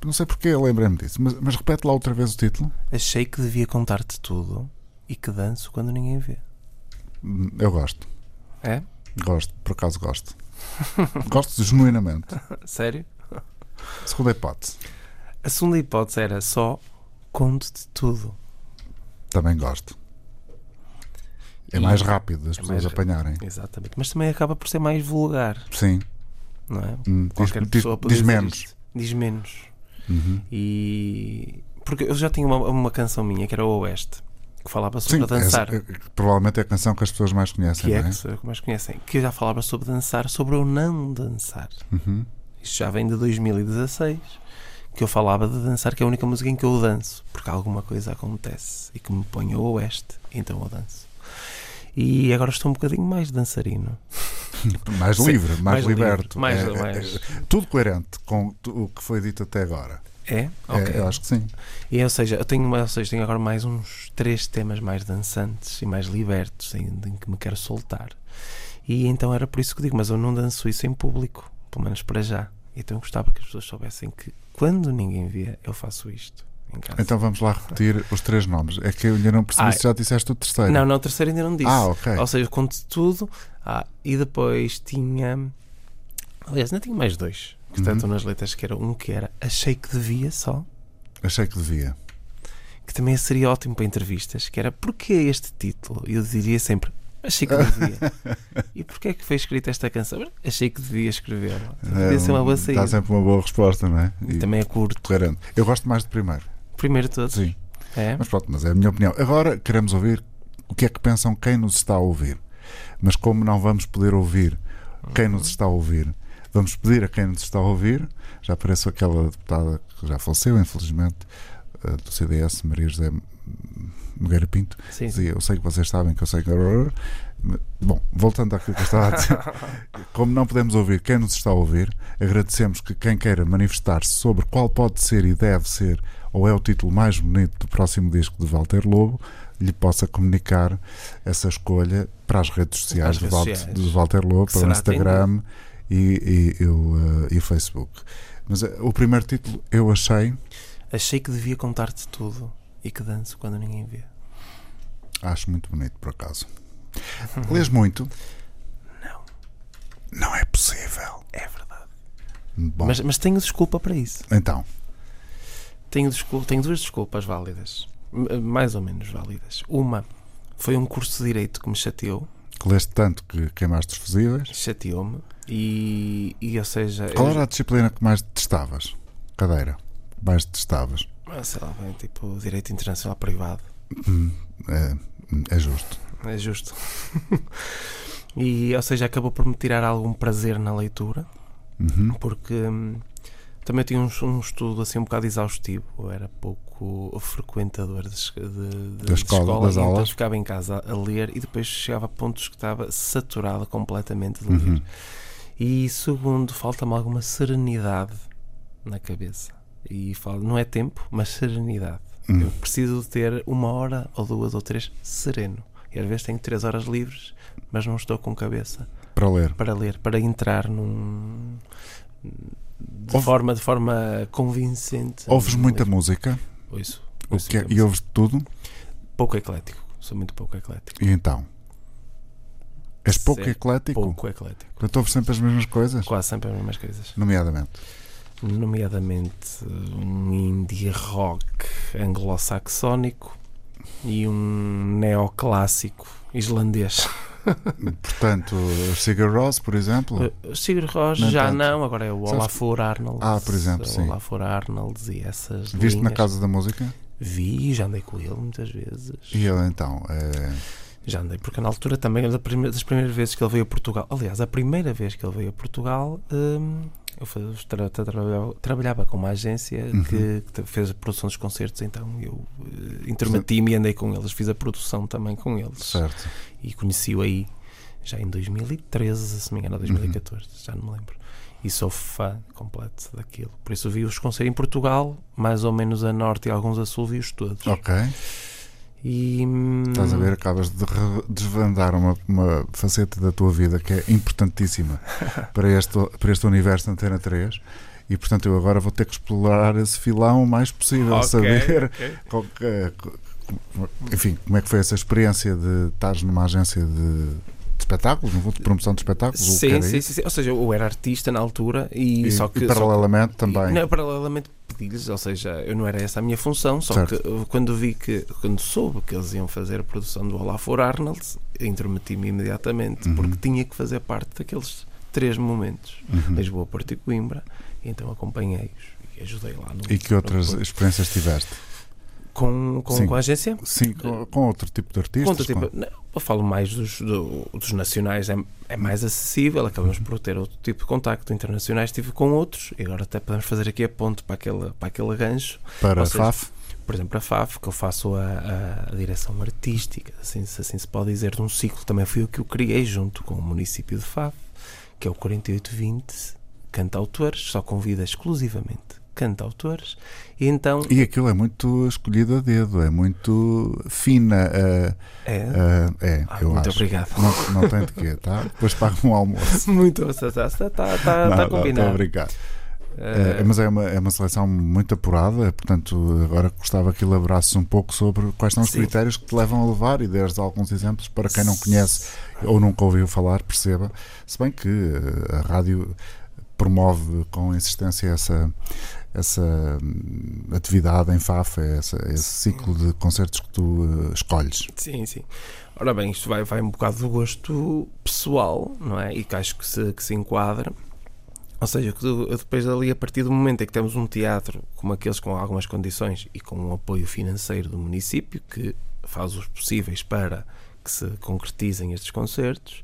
[SPEAKER 2] Não sei porque eu lembrei-me disso. Mas, mas repete lá outra vez o título.
[SPEAKER 4] Achei que devia contar-te tudo e que danço quando ninguém vê.
[SPEAKER 2] Hum, Eu gosto.
[SPEAKER 4] É?
[SPEAKER 2] Gosto. Por acaso gosto. gosto genuinamente.
[SPEAKER 4] Sério?
[SPEAKER 2] Segunda hipótese.
[SPEAKER 4] A segunda hipótese era só conto-te tudo.
[SPEAKER 2] Também gosto. É
[SPEAKER 4] E-
[SPEAKER 2] mais rápido das
[SPEAKER 4] é
[SPEAKER 2] pessoas
[SPEAKER 4] mais-
[SPEAKER 2] apanharem.
[SPEAKER 4] Exatamente. Mas também acaba por ser mais vulgar,
[SPEAKER 2] Sim.
[SPEAKER 4] não é?
[SPEAKER 2] Hum, diz,
[SPEAKER 4] Qualquer
[SPEAKER 2] diz-
[SPEAKER 4] pessoa
[SPEAKER 2] diz
[SPEAKER 4] dizer
[SPEAKER 2] menos.
[SPEAKER 4] isto. Diz menos.
[SPEAKER 2] Uhum.
[SPEAKER 4] E. Porque eu já tinha uma, uma canção minha que era o Oeste, que falava sobre
[SPEAKER 2] Sim,
[SPEAKER 4] dançar.
[SPEAKER 2] é- provavelmente é a canção que as pessoas mais conhecem,
[SPEAKER 4] que é
[SPEAKER 2] não
[SPEAKER 4] que mais conhecem, que eu já falava sobre dançar, sobre o não dançar.
[SPEAKER 2] Uhum.
[SPEAKER 4] Isto já vem de 2016, que eu falava de dançar, que é a única música em que eu danço, porque alguma coisa acontece e que me põe ao oeste, então eu danço. E agora estou um bocadinho mais dançarino.
[SPEAKER 2] Mais
[SPEAKER 4] Sim,
[SPEAKER 2] livre, mais,
[SPEAKER 4] mais livre,
[SPEAKER 2] liberto.
[SPEAKER 4] mais-
[SPEAKER 2] É- é-
[SPEAKER 4] mais-
[SPEAKER 2] é tudo coerente com o que foi dito até agora.
[SPEAKER 4] É?
[SPEAKER 2] É, eu acho que sim.
[SPEAKER 4] E, ou seja, eu tenho, ou seja, tenho agora mais uns três temas mais dançantes e mais libertos em, em que me quero soltar. E então era por isso que digo, mas eu não danço isso em público, pelo menos para já. Então eu gostava que as pessoas soubessem que quando ninguém vê, eu faço isto.
[SPEAKER 2] Então vamos lá repetir os três nomes. É que eu ainda não percebi
[SPEAKER 4] Ah,
[SPEAKER 2] se já disseste o terceiro.
[SPEAKER 4] Não, não, o terceiro ainda não disse.
[SPEAKER 2] Ah, ok.
[SPEAKER 4] Ou seja, conto tudo. Ah, e depois tinha. Aliás, ainda tinha mais dois que
[SPEAKER 2] Uhum.
[SPEAKER 4] tanto nas letras que era um que era Achei que devia só,
[SPEAKER 2] Achei que devia.
[SPEAKER 4] que também seria ótimo para entrevistas, que era porquê este título? Eu diria sempre, achei que devia. e porquê é que foi escrita esta canção? Achei que devia escrever. Devia ser uma boa
[SPEAKER 2] Está
[SPEAKER 4] saída.
[SPEAKER 2] sempre uma boa resposta, não é?
[SPEAKER 4] E também é curto.
[SPEAKER 2] coerente. Eu gosto mais de primeiro.
[SPEAKER 4] Primeiro de todos.
[SPEAKER 2] Sim.
[SPEAKER 4] É?
[SPEAKER 2] Mas pronto, mas é a minha opinião. Agora queremos ouvir o que é que pensam quem nos está a ouvir. Mas como não vamos poder ouvir quem nos está a ouvir, vamos pedir a quem nos está a ouvir. Já apareceu aquela deputada que já faleceu, infelizmente, eh, do CDS, Maria José Nogueira Pinto.
[SPEAKER 4] Sim.
[SPEAKER 2] Dizia, eu sei que vocês sabem que eu sei que. Bom, voltando àquilo que eu estava a dizer, como não podemos ouvir quem nos está a ouvir, agradecemos que quem queira manifestar-se sobre qual pode ser e deve ser, ou é o título mais bonito do próximo disco de Walter Lobo, lhe possa comunicar essa escolha para as redes sociais,
[SPEAKER 4] As
[SPEAKER 2] de,
[SPEAKER 4] redes
[SPEAKER 2] Walter,
[SPEAKER 4] sociais.
[SPEAKER 2] de Walter Lobo, para o Instagram e, e, e o, eh, e o Facebook. Mas eh, o primeiro título eu achei,
[SPEAKER 4] Achei que devia contar-te tudo e que danço quando ninguém vê.
[SPEAKER 2] acho muito bonito por acaso. Lês muito?
[SPEAKER 4] Não.
[SPEAKER 2] Não é possível.
[SPEAKER 4] É verdade.
[SPEAKER 2] Bom,
[SPEAKER 4] Mas, mas tenho desculpa para isso.
[SPEAKER 2] então,
[SPEAKER 4] Tenho, desculpa, tenho duas desculpas válidas. Mais ou menos válidas. Uma foi um curso de Direito que me chateou.
[SPEAKER 2] que leste tanto que queimaste os fusíveis.
[SPEAKER 4] Chateou-me. E, e, ou seja,
[SPEAKER 2] Qual
[SPEAKER 4] eu-
[SPEAKER 2] era a disciplina que mais detestavas? Cadeira. Mais detestavas?
[SPEAKER 4] Ah, sei lá, bem, tipo Direito Internacional Privado.
[SPEAKER 2] Hum, é, é justo.
[SPEAKER 4] É justo. e, ou seja, acabou por me tirar algum prazer na leitura.
[SPEAKER 2] Uhum.
[SPEAKER 4] porque hum, também tinha um, um estudo assim um bocado exaustivo. Eu era pouco frequentador de, de, de-
[SPEAKER 2] Da
[SPEAKER 4] de
[SPEAKER 2] escola, das
[SPEAKER 4] então
[SPEAKER 2] aulas.
[SPEAKER 4] ficava em casa a ler e depois chegava a pontos que estava saturado completamente de ler.
[SPEAKER 2] Uhum.
[SPEAKER 4] E segundo, falta-me alguma serenidade na cabeça. E falo, não é tempo, mas serenidade.
[SPEAKER 2] Hum.
[SPEAKER 4] Eu preciso de ter uma hora ou duas ou três sereno. E às vezes tenho três horas livres, mas não estou com cabeça
[SPEAKER 2] Para ler.
[SPEAKER 4] para ler, para entrar num de
[SPEAKER 2] Ouve-
[SPEAKER 4] forma de forma convincente.
[SPEAKER 2] Ouves muita
[SPEAKER 4] livro.
[SPEAKER 2] música
[SPEAKER 4] Ouço,
[SPEAKER 2] o que é- e ouves de tudo.
[SPEAKER 4] pouco eclético. Sou muito pouco eclético.
[SPEAKER 2] E então? És pouco eclético?
[SPEAKER 4] Pouco eclético.
[SPEAKER 2] Portanto, ouves sempre as mesmas coisas?
[SPEAKER 4] Quase sempre as mesmas coisas.
[SPEAKER 2] Nomeadamente.
[SPEAKER 4] Nomeadamente um indie rock anglo-saxónico e um neoclássico islandês.
[SPEAKER 2] Portanto, Sigur Rós, por exemplo.
[SPEAKER 4] Uh, Sigur Rós já
[SPEAKER 2] tanto.
[SPEAKER 4] não, agora é o Olafur Arnold.
[SPEAKER 2] Ah, por exemplo, sim.
[SPEAKER 4] Olafur Arnold e essas
[SPEAKER 2] Viste na
[SPEAKER 4] linhas.
[SPEAKER 2] Casa da Música?
[SPEAKER 4] Vi, já andei com ele muitas vezes.
[SPEAKER 2] E ele então? É...
[SPEAKER 4] Já andei, porque na altura também, das primeiras vezes que ele veio a Portugal, aliás, a primeira vez que ele veio a Portugal, hum, eu faz- tra- tra- trabalhava, trabalhava com uma agência
[SPEAKER 2] Uhum.
[SPEAKER 4] que, que fez a produção dos concertos, então eu eh, intermeti-me e andei com eles, fiz a produção também com eles
[SPEAKER 2] Certo.
[SPEAKER 4] e conheci-o aí já em 2013, se me engano, ou 2014, já não me lembro. E sou fã completo daquilo. Por isso vi-os concertos em Portugal, mais ou menos a norte e alguns a sul, vi-os todos.
[SPEAKER 2] Ok.
[SPEAKER 4] E, hum,
[SPEAKER 2] Estás a ver, acabas de desvendar uma, uma faceta da tua vida que é importantíssima para este, para este universo Antena 3 e portanto eu agora vou ter que explorar esse filão o mais possível,
[SPEAKER 4] Ok,
[SPEAKER 2] saber
[SPEAKER 4] ok.
[SPEAKER 2] qual enfim, como é que foi essa experiência de estares numa agência de espetáculos, no fundo de promoção de espetáculos,
[SPEAKER 4] Sim, sim, sim, sim. Ou seja, eu era artista na altura e,
[SPEAKER 2] E,
[SPEAKER 4] só que.
[SPEAKER 2] e
[SPEAKER 4] só
[SPEAKER 2] paralelamente
[SPEAKER 4] que-
[SPEAKER 2] também.
[SPEAKER 4] Não, paralelamente pedi-lhes, ou seja, eu não era essa a minha função, só
[SPEAKER 2] Certo.
[SPEAKER 4] que quando vi que, quando soube que eles iam fazer a produção do Olafur Arnold, intrometi-me imediatamente,
[SPEAKER 2] Uhum.
[SPEAKER 4] porque tinha que fazer parte daqueles três momentos:
[SPEAKER 2] Uhum.
[SPEAKER 4] Lisboa, Porto e Coimbra, e então acompanhei-os e ajudei lá no.
[SPEAKER 2] E que outras
[SPEAKER 4] no-
[SPEAKER 2] experiências tiveste?
[SPEAKER 4] Com, com,
[SPEAKER 2] Sim.
[SPEAKER 4] com a agência?
[SPEAKER 2] Sim, com, com outro tipo de artistas?
[SPEAKER 4] Conta, tipo, não, eu falo mais dos, do- dos nacionais, é, é mais acessível, acabamos por ter outro tipo de contacto. Internacionais estive com outros, e agora até podemos fazer aqui a ponte para aquele, para aquele gancho.
[SPEAKER 2] para
[SPEAKER 4] ou
[SPEAKER 2] a
[SPEAKER 4] seja,
[SPEAKER 2] FAF?
[SPEAKER 4] Por exemplo, a FAF, que eu faço a, a- direção artística, assim, se assim se pode dizer, de um ciclo, também fui eu que o criei junto com o município de FAF, que é o 4820 Cantautores, só convida exclusivamente cantautores, e então
[SPEAKER 2] E aquilo é muito escolhido a dedo, é muito fina. eh,
[SPEAKER 4] é.
[SPEAKER 2] eh, é,
[SPEAKER 4] Ah,
[SPEAKER 2] eu
[SPEAKER 4] muito
[SPEAKER 2] acho.
[SPEAKER 4] obrigado.
[SPEAKER 2] Não, não tem de quê, tá? Depois paga um almoço.
[SPEAKER 4] Muito, está,
[SPEAKER 2] não,
[SPEAKER 4] está
[SPEAKER 2] não,
[SPEAKER 4] combinado.
[SPEAKER 2] brincar.
[SPEAKER 4] Eh,
[SPEAKER 2] Eh, mas é uma, é uma seleção muito apurada, portanto, agora gostava que elaborasses um pouco sobre quais são os
[SPEAKER 4] Sim.
[SPEAKER 2] critérios que te levam a levar e deres alguns exemplos para quem não conhece ou nunca ouviu falar, perceba. Se bem que eh, a rádio promove com insistência essa, essa hum, atividade em Faf, essa, esse ciclo de concertos que tu uh, escolhes.
[SPEAKER 4] Sim, sim. Ora bem, isto vai, vai um bocado do gosto pessoal, não é? E que acho que se, que se enquadra. Ou seja, depois dali, a partir do momento em que temos um teatro como aqueles com algumas condições e com um apoio financeiro do município, que faz os possíveis para que se concretizem estes concertos,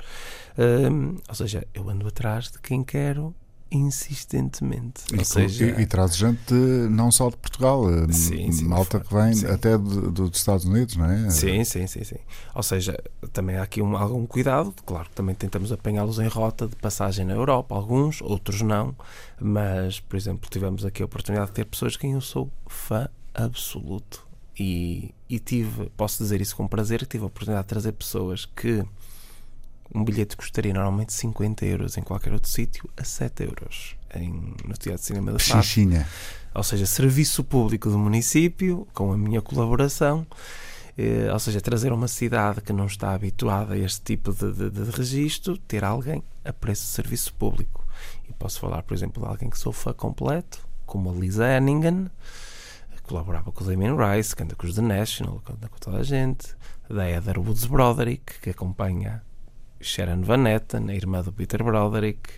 [SPEAKER 4] hum, ou seja, eu ando atrás de quem quero insistentemente.
[SPEAKER 2] E,
[SPEAKER 4] seja,
[SPEAKER 2] e, e traz gente não só de Portugal, uh,
[SPEAKER 4] Sim, sim,
[SPEAKER 2] malta que vem
[SPEAKER 4] sim.
[SPEAKER 2] até do- dos Estados Unidos, não é?
[SPEAKER 4] Sim, sim, sim, sim. Ou seja, também há aqui um, algum cuidado. Claro que também tentamos apanhá-los em rota de passagem na Europa, alguns, outros não. Mas, por exemplo, tivemos aqui a oportunidade de ter pessoas de quem eu sou fã absoluto. E, e tive, posso dizer isso com prazer, que tive a oportunidade de trazer pessoas que um bilhete custaria normalmente 50 euros em qualquer outro sítio a 7 euros em, no Teatro de Cinema da FAF
[SPEAKER 2] Pechincha.
[SPEAKER 4] ou seja, serviço público do município, com a minha colaboração, eh, ou seja, trazer uma cidade que não está habituada a este tipo de, de, de registro, ter alguém a preço de serviço público. E posso falar, por exemplo, de alguém que sou fã completo, como a Lisa Henningen, que colaborava com o Damien Rice, canta com os The National, canta com toda a gente, da Heather Woods Broderick, que acompanha Sharon Van Etten, a irmã do Peter Broderick,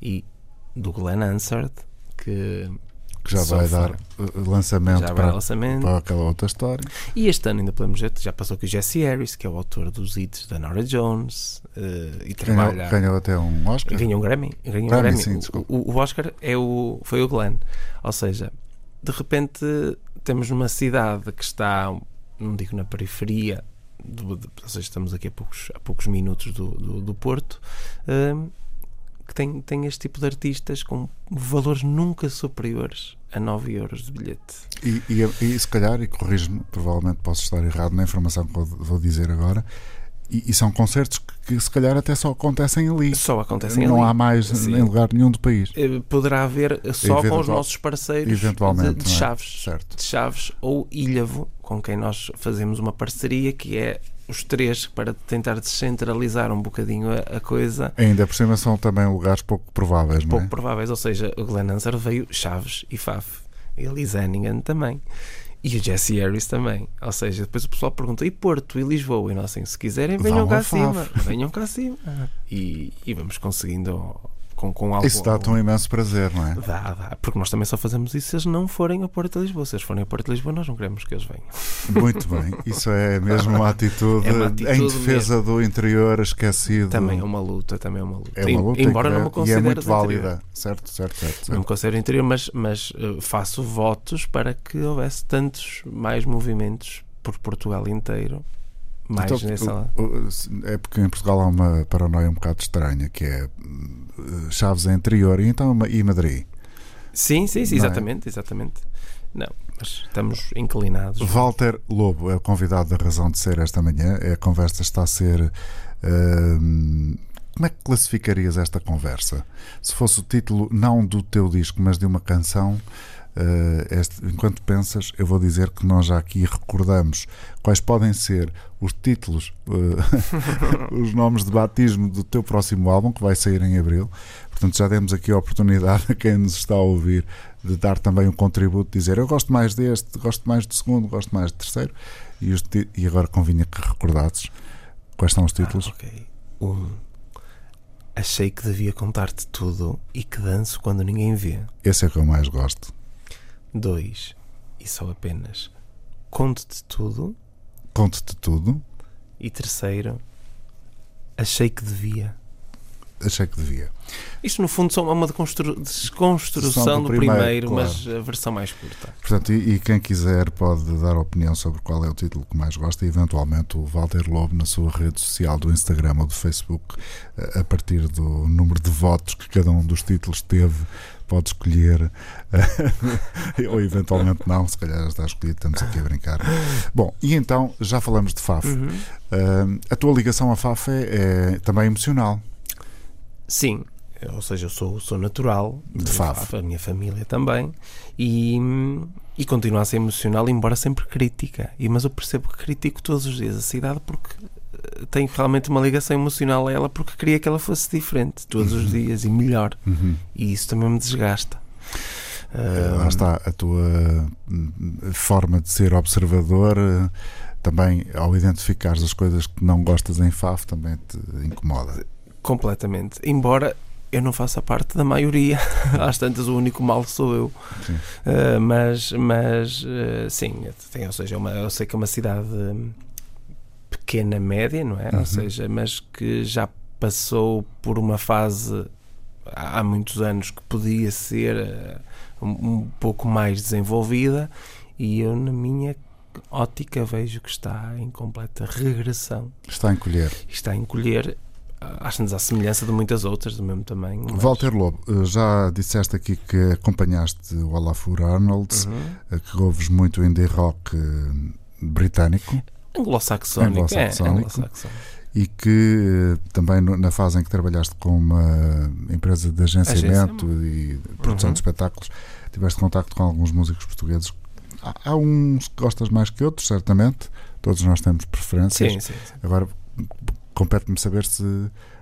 [SPEAKER 4] e do Glenn Hansard, que
[SPEAKER 2] Que já vai dar uh, lançamento
[SPEAKER 4] já vai
[SPEAKER 2] para,
[SPEAKER 4] lançamento.
[SPEAKER 2] para aquela outra história.
[SPEAKER 4] E este ano ainda podemos ver, já passou com o Jesse Harris, que é o autor dos hits da Nora Jones, eh, e
[SPEAKER 2] Ganhou,
[SPEAKER 4] trabalha.
[SPEAKER 2] ganhou até um Oscar.
[SPEAKER 4] Ganhou um Grammy. Ganhou um
[SPEAKER 2] Grammy,
[SPEAKER 4] Grammy.
[SPEAKER 2] sim,
[SPEAKER 4] O- o, Oscar é o, foi o Glenn. Ou seja, de repente temos numa cidade que está, não digo na periferia, do- de- ou seja, estamos aqui a poucos, a poucos minutos do, do, do Porto, hum, que tem, tem este tipo de artistas com valores nunca superiores a 9 euros de bilhete.
[SPEAKER 2] E, e, e se calhar, e corrijo-me, provavelmente posso estar errado na informação que eu vou dizer agora, e, e são concertos que, que se calhar até só acontecem ali.
[SPEAKER 4] Só acontecem
[SPEAKER 2] não
[SPEAKER 4] ali.
[SPEAKER 2] há mais
[SPEAKER 4] Sim.
[SPEAKER 2] em lugar nenhum do país.
[SPEAKER 4] Eh, Poderá haver só com os nossos parceiros
[SPEAKER 2] Eventualmente.
[SPEAKER 4] de, de
[SPEAKER 2] não é?
[SPEAKER 4] Chaves.
[SPEAKER 2] Certo.
[SPEAKER 4] de Chaves ou Ilhavo, com quem nós fazemos uma parceria que é os três para tentar descentralizar um bocadinho a, a coisa.
[SPEAKER 2] Ainda por cima são também lugares pouco prováveis, não
[SPEAKER 4] Pouco
[SPEAKER 2] é?
[SPEAKER 4] prováveis, ou seja, o Glenn Hansard veio Chaves e Faf, e Liz também, e o Jesse Harris também. Ou seja, depois o pessoal pergunta: e Porto e Lisboa? E nós, assim, se quiserem, venham
[SPEAKER 2] Vão
[SPEAKER 4] cá acima, venham cá acima. E, e vamos conseguindo com, com algo.
[SPEAKER 2] Isso dá-te um imenso prazer, não é?
[SPEAKER 4] Dá, dá, porque nós também só fazemos isso se eles não forem a Porto de Lisboa. Se eles forem a Porto de Lisboa, nós não queremos que eles venham.
[SPEAKER 2] Muito bem. Isso é mesmo uma atitude,
[SPEAKER 4] É uma atitude
[SPEAKER 2] em defesa do interior esquecido.
[SPEAKER 4] Também é uma luta, também é uma luta.
[SPEAKER 2] É uma luta
[SPEAKER 4] Embora não
[SPEAKER 2] é-
[SPEAKER 4] me
[SPEAKER 2] e
[SPEAKER 4] considere
[SPEAKER 2] é muito
[SPEAKER 4] do interior.
[SPEAKER 2] válida. Certo, certo, certo.
[SPEAKER 4] Não me
[SPEAKER 2] certo.
[SPEAKER 4] considero interior, mas, mas eh, faço votos para que houvesse tantos mais movimentos por Portugal inteiro. Mais
[SPEAKER 2] Então,
[SPEAKER 4] nessa.
[SPEAKER 2] É porque em Portugal há uma paranoia um bocado estranha que é hum, Chaves é interior e então e Madrid.
[SPEAKER 4] Sim, sim, sim,
[SPEAKER 2] é?
[SPEAKER 4] exatamente, exatamente. Não, mas estamos inclinados.
[SPEAKER 2] Walter Lobo é o convidado da razão de ser esta manhã. A conversa está a ser. hum, como é que classificarias esta conversa? Se fosse o título não do teu disco, mas de uma canção, eh, este- enquanto pensas, eu vou dizer que nós já aqui recordamos quais podem ser os títulos, eh, os nomes de batismo do teu próximo álbum, que vai sair em abril. Portanto, já demos aqui a oportunidade a quem nos está a ouvir de dar também um contributo, dizer eu gosto mais deste, gosto mais do segundo, gosto mais do terceiro. E, os e agora convinha que recordasses quais são os títulos.
[SPEAKER 4] Ah, ok. Um. Achei que devia contar-te tudo e que danço quando ninguém vê.
[SPEAKER 2] Esse é que eu mais gosto.
[SPEAKER 4] Dois. E só apenas. Conto-te tudo.
[SPEAKER 2] Conto-te tudo,
[SPEAKER 4] E terceiro. Achei que devia.
[SPEAKER 2] Achei que devia.
[SPEAKER 4] Isto no fundo só é uma desconstrução do
[SPEAKER 2] do primeiro,
[SPEAKER 4] primeiro,
[SPEAKER 2] claro.
[SPEAKER 4] mas a versão mais curta.
[SPEAKER 2] Portanto, e, e quem quiser pode dar opinião sobre qual é o título que mais gosta e eventualmente o Walter Lobo na sua rede social do Instagram ou do Facebook, a a partir do número de votos que cada um dos títulos teve, pode escolher ou eventualmente não, se calhar já está escolhido, estamos aqui a brincar. Bom, e então já falamos de FAF.
[SPEAKER 4] Uhum.
[SPEAKER 2] Ah, a tua ligação à FAF é, é também emocional.
[SPEAKER 4] Sim, ou seja, eu sou, sou natural
[SPEAKER 2] De Faf.
[SPEAKER 4] a minha família também, e, e continuo a ser emocional, embora sempre crítica. E, mas eu percebo que critico todos os dias a cidade porque tenho realmente uma ligação emocional a ela porque queria que ela fosse diferente todos os dias e melhor.
[SPEAKER 2] Uhum.
[SPEAKER 4] E isso também me desgasta.
[SPEAKER 2] Eh, Lá está a tua hum, forma de ser observador. eh, Também, ao identificares as coisas que não gostas em FAF, também te incomoda.
[SPEAKER 4] Completamente. Embora eu não faça parte da maioria, às tantas o único mal sou eu. Uh, mas, mas uh, sim, tem, ou seja, é uma- eu sei que é uma cidade hum, pequena, média, não é?
[SPEAKER 2] Uhum.
[SPEAKER 4] Ou seja, mas que já passou por uma fase há muitos anos que podia ser uh, um, um pouco mais desenvolvida e eu, na minha ótica, vejo que está em completa regressão
[SPEAKER 2] Está a encolher.
[SPEAKER 4] está a encolher. Acho-nos à semelhança de muitas outras do mesmo tamanho. mas-
[SPEAKER 2] Walter Lobo, eh, já disseste aqui que acompanhaste o Olafur Arnolds,
[SPEAKER 4] Uhum.
[SPEAKER 2] eh, que ouves muito indie rock eh, britânico
[SPEAKER 4] Anglo-saxónico.
[SPEAKER 2] Anglo-saxónico.
[SPEAKER 4] É,
[SPEAKER 2] e que também na fase em que trabalhaste com uma empresa de agenciamento e produção
[SPEAKER 4] Uhum.
[SPEAKER 2] de espetáculos, tiveste contacto com alguns músicos portugueses. Há, há uns que gostas mais que outros, certamente. Todos nós temos preferências.
[SPEAKER 4] Sim, sim, sim.
[SPEAKER 2] Agora compete-me saber se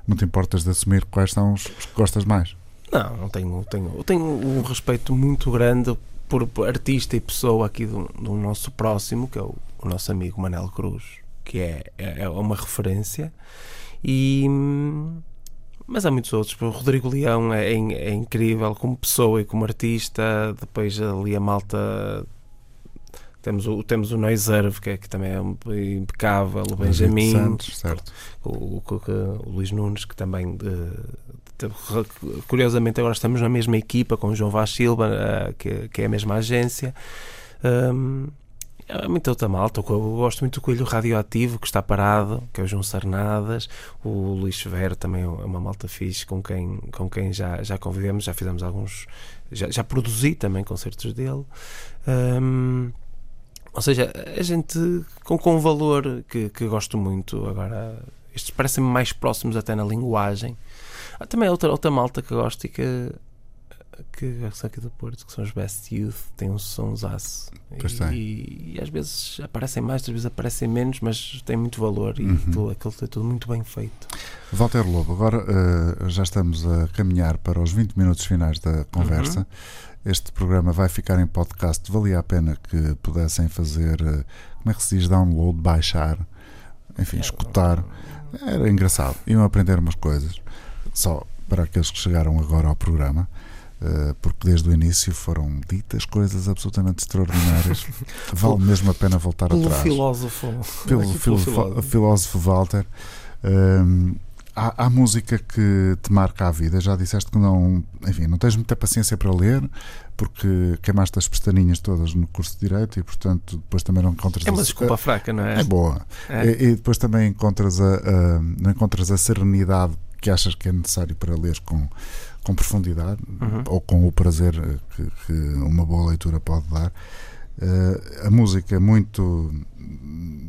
[SPEAKER 2] não te importas de assumir quais são os, que gostas mais.
[SPEAKER 4] Não, não tenho, tenho, tenho um respeito muito grande por, artista e pessoa aqui do, do nosso próximo, que é o, o nosso amigo Manel Cruz, que é, é, é uma referência. E, mas há muitos outros. O Rodrigo Leão é, é é incrível como pessoa e como artista. Depois ali a malta. Temos o, temos o Noiserve, que, é, que também é um- impecável, o Benjamin,
[SPEAKER 2] Santos, certo.
[SPEAKER 4] o, o, o- Luís Nunes, que também eh, te- curiosamente agora estamos na mesma equipa com o João Vaz Silva, eh, que, que é a mesma agência. Hum, há muita outra malta. Eu gosto muito do Coelho Radioativo, que está parado, que é o João Sarnadas. O Luís Severo também é uma malta fixe com quem, com quem já, já convivemos, já fizemos alguns. Já, já produzi também concertos dele. Hum, ou seja, a gente com, com um valor que, que gosto muito. Agora, estes parecem-me mais próximos até na linguagem. Há também outra, outra malta que gosto e que, que são aqui do Porto, que são os Best Youth, têm um sonsaço.
[SPEAKER 2] Pois
[SPEAKER 4] E,
[SPEAKER 2] tem.
[SPEAKER 4] e, às vezes aparecem mais, às vezes aparecem menos, mas têm muito valor e
[SPEAKER 2] Uhum.
[SPEAKER 4] tudo, aquilo é tudo muito bem feito.
[SPEAKER 2] Walter Lobo, agora eh, já estamos a caminhar para os 20 minutos finais da conversa.
[SPEAKER 4] Uhum.
[SPEAKER 2] Este programa vai ficar em podcast. Valia a pena que pudessem fazer, eh, como é que se diz, download, baixar, enfim, escutar. Era engraçado. Iam aprender umas coisas. Só para aqueles que chegaram agora ao programa. eh, Porque desde o início foram ditas coisas absolutamente extraordinárias. Vale mesmo a pena voltar
[SPEAKER 4] Pelo
[SPEAKER 2] atrás
[SPEAKER 4] filósofo.
[SPEAKER 2] pelo
[SPEAKER 4] Pelo
[SPEAKER 2] filósofo,
[SPEAKER 4] filósofo.
[SPEAKER 2] filósofo Walter. Hum, há, há música que te marca a vida. Já disseste que não, enfim, não tens muita paciência para ler, porque queimaste as pestaninhas todas no curso de Direito e, portanto, depois também não encontras
[SPEAKER 4] É uma
[SPEAKER 2] a-
[SPEAKER 4] desculpa fraca, não é?
[SPEAKER 2] É boa.
[SPEAKER 4] É.
[SPEAKER 2] E, e depois também encontras a, a- não encontras a serenidade que achas que é necessário para ler com, com profundidade
[SPEAKER 4] Uhum.
[SPEAKER 2] ou com o prazer que, que uma boa leitura pode dar. Eh, a música é muito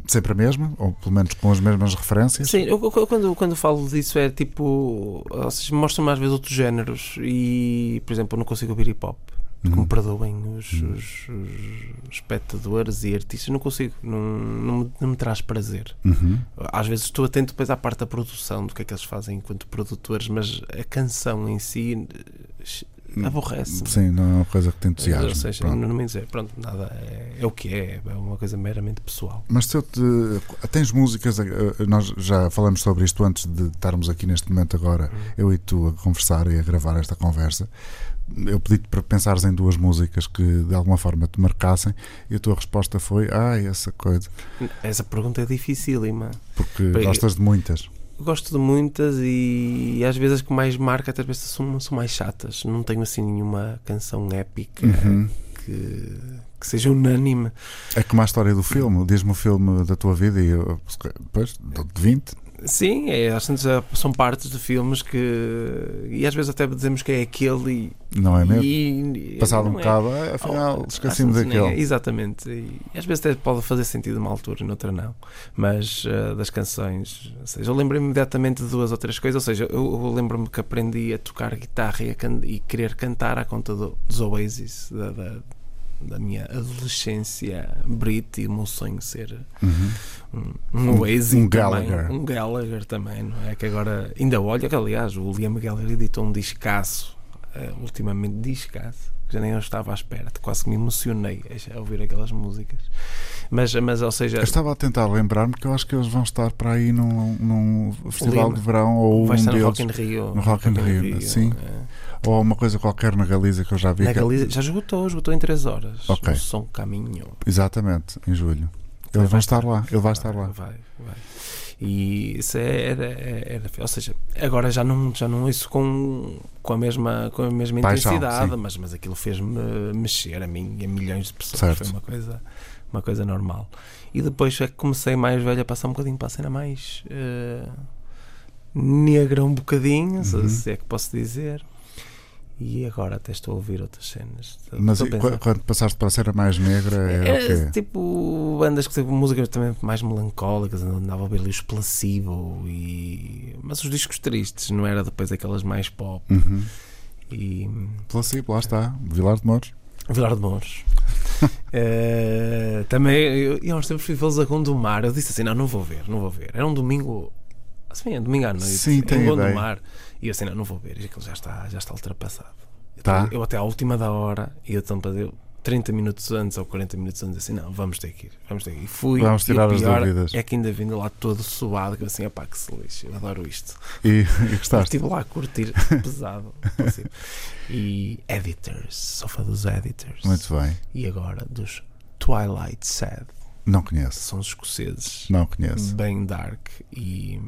[SPEAKER 2] sempre a mesma, ou pelo menos com as mesmas referências.
[SPEAKER 4] Sim, eu, eu- quando, quando falo disso é tipo. Ou seja, mostram-me às vezes outros géneros e, por exemplo, eu não consigo ouvir hip hop. Que me
[SPEAKER 2] Uhum.
[SPEAKER 4] perdoem os,
[SPEAKER 2] Uhum.
[SPEAKER 4] os- os espectadores e artistas, não consigo, não, não, me, não me traz prazer.
[SPEAKER 2] Uhum.
[SPEAKER 4] Às vezes estou atento depois à parte da produção, do que é que eles fazem enquanto produtores, mas a canção em si eh, aborrece-me.
[SPEAKER 2] Sim, não é uma coisa que te entusiasma.
[SPEAKER 4] Ou seja,
[SPEAKER 2] Pronto.
[SPEAKER 4] não, me dizer, pronto, nada, é, é o que é, é uma coisa meramente pessoal.
[SPEAKER 2] Mas se eu te. Tens músicas, eh, nós já falamos sobre isto antes de estarmos aqui neste momento agora, eu e tu a conversar e a gravar esta conversa. Eu pedi-te para pensares em duas músicas que de alguma forma te marcassem e a tua resposta foi: Ah, essa coisa.
[SPEAKER 4] Essa pergunta é dificílima.
[SPEAKER 2] Porque
[SPEAKER 4] Bem,
[SPEAKER 2] gostas de muitas.
[SPEAKER 4] Gosto de muitas e, às vezes as que mais marca até vezes são, são mais chatas. Não tenho assim nenhuma canção épica
[SPEAKER 2] Uhum.
[SPEAKER 4] que, que seja unânime.
[SPEAKER 2] É como a história do filme. Diz-me o filme da tua vida e eu, depois, de 20.
[SPEAKER 4] Sim, é, às vezes são partes de filmes que. E às vezes até dizemos que é aquele e.
[SPEAKER 2] Não é mesmo?
[SPEAKER 4] e-
[SPEAKER 2] Passado um
[SPEAKER 4] é.
[SPEAKER 2] bocado, ah, afinal,
[SPEAKER 4] Oh, vezes nem é,
[SPEAKER 2] daquele.
[SPEAKER 4] Exatamente. E às vezes até pode fazer sentido numa altura e noutra não. Mas eh, das canções, ou seja, eu lembro-me imediatamente de duas ou três coisas. Ou seja, eu, eu lembro-me que aprendi a tocar guitarra e, a can- e querer cantar à conta do, dos Oasis, da, da, da minha adolescência brit e o meu sonho ser
[SPEAKER 2] Uhum.
[SPEAKER 4] um, um Oasis
[SPEAKER 2] um
[SPEAKER 4] também,
[SPEAKER 2] Gallagher.
[SPEAKER 4] um Gallagher também, não é? Que agora ainda olha que aliás o Liam Gallagher editou um discaço, eh, ultimamente discaço, que nem eu estava à espera, quase que me emocionei a ouvir aquelas músicas. Mas, mas ou seja,
[SPEAKER 2] Eu estava a tentar lembrar-me que eu acho que eles vão estar para aí num, num festival
[SPEAKER 4] Lima.
[SPEAKER 2] de verão ou
[SPEAKER 4] vai
[SPEAKER 2] um
[SPEAKER 4] estar no
[SPEAKER 2] deles,
[SPEAKER 4] Rock in Rio,
[SPEAKER 2] no Rock in Rio, sim.
[SPEAKER 4] eh,
[SPEAKER 2] ou uma coisa qualquer na Galiza que eu já vi.
[SPEAKER 4] Na
[SPEAKER 2] que-
[SPEAKER 4] Galiza, já esgotou, esgotou em 3 horas.
[SPEAKER 2] Ok.
[SPEAKER 4] O som caminho.
[SPEAKER 2] Exatamente, em julho.
[SPEAKER 4] Ele
[SPEAKER 2] Eles vão
[SPEAKER 4] vai
[SPEAKER 2] estar lá, ele vai estar lá.
[SPEAKER 4] Vai, vai. E isso é- era, era, Ou seja, agora já não, já não ouço com, com a mesma, com a mesma
[SPEAKER 2] Paixão,
[SPEAKER 4] intensidade,
[SPEAKER 2] sim.
[SPEAKER 4] mas, mas aquilo fez-me mexer a mim e a milhões de pessoas.
[SPEAKER 2] Certo.
[SPEAKER 4] Foi uma coisa, uma coisa normal. E depois é que comecei mais velho a passar um bocadinho para a cena mais eh, negra, um bocadinho,
[SPEAKER 2] Uhum.
[SPEAKER 4] se é que posso dizer. E agora até estou a ouvir outras cenas. Estou-
[SPEAKER 2] Mas
[SPEAKER 4] estou
[SPEAKER 2] e quando passaste para a cena mais negra, era o quê?
[SPEAKER 4] tipo bandas que tipo, músicas também mais melancólicas, andava a ouvir ali os placebo e. Mas os discos tristes, não era depois aquelas mais pop
[SPEAKER 2] Uhum.
[SPEAKER 4] e.
[SPEAKER 2] Placebo, lá está, Vilar de Mouros.
[SPEAKER 4] Vilar de Mouros. Eh, também eu, eu tempos fui vê-los a Gondomar. Eu disse assim: não, não vou ver, não vou ver. Era um domingo. Assim, é domingo à noite.
[SPEAKER 2] Sim,
[SPEAKER 4] em
[SPEAKER 2] tenho ideia.
[SPEAKER 4] E eu assim: não, não vou ver. E aquilo já está, já está ultrapassado.
[SPEAKER 2] Tá.
[SPEAKER 4] Eu até à última da hora, e eu então para eu 30 minutos antes ou 40 minutos antes, assim, não, vamos ter que ir, vamos ter que ir. E fui.
[SPEAKER 2] Vamos
[SPEAKER 4] e
[SPEAKER 2] tirar as
[SPEAKER 4] pior
[SPEAKER 2] dúvidas.
[SPEAKER 4] É que ainda vindo lá todo suado, que eu assim, pá, que se lixe, eu adoro isto.
[SPEAKER 2] E, e gostaste?
[SPEAKER 4] estive lá a curtir pesado. assim. E Editors, sou fã dos Editors.
[SPEAKER 2] Muito bem.
[SPEAKER 4] E agora dos Twilight Sad,
[SPEAKER 2] Não conheço.
[SPEAKER 4] são escoceses,
[SPEAKER 2] Não conheço.
[SPEAKER 4] bem dark e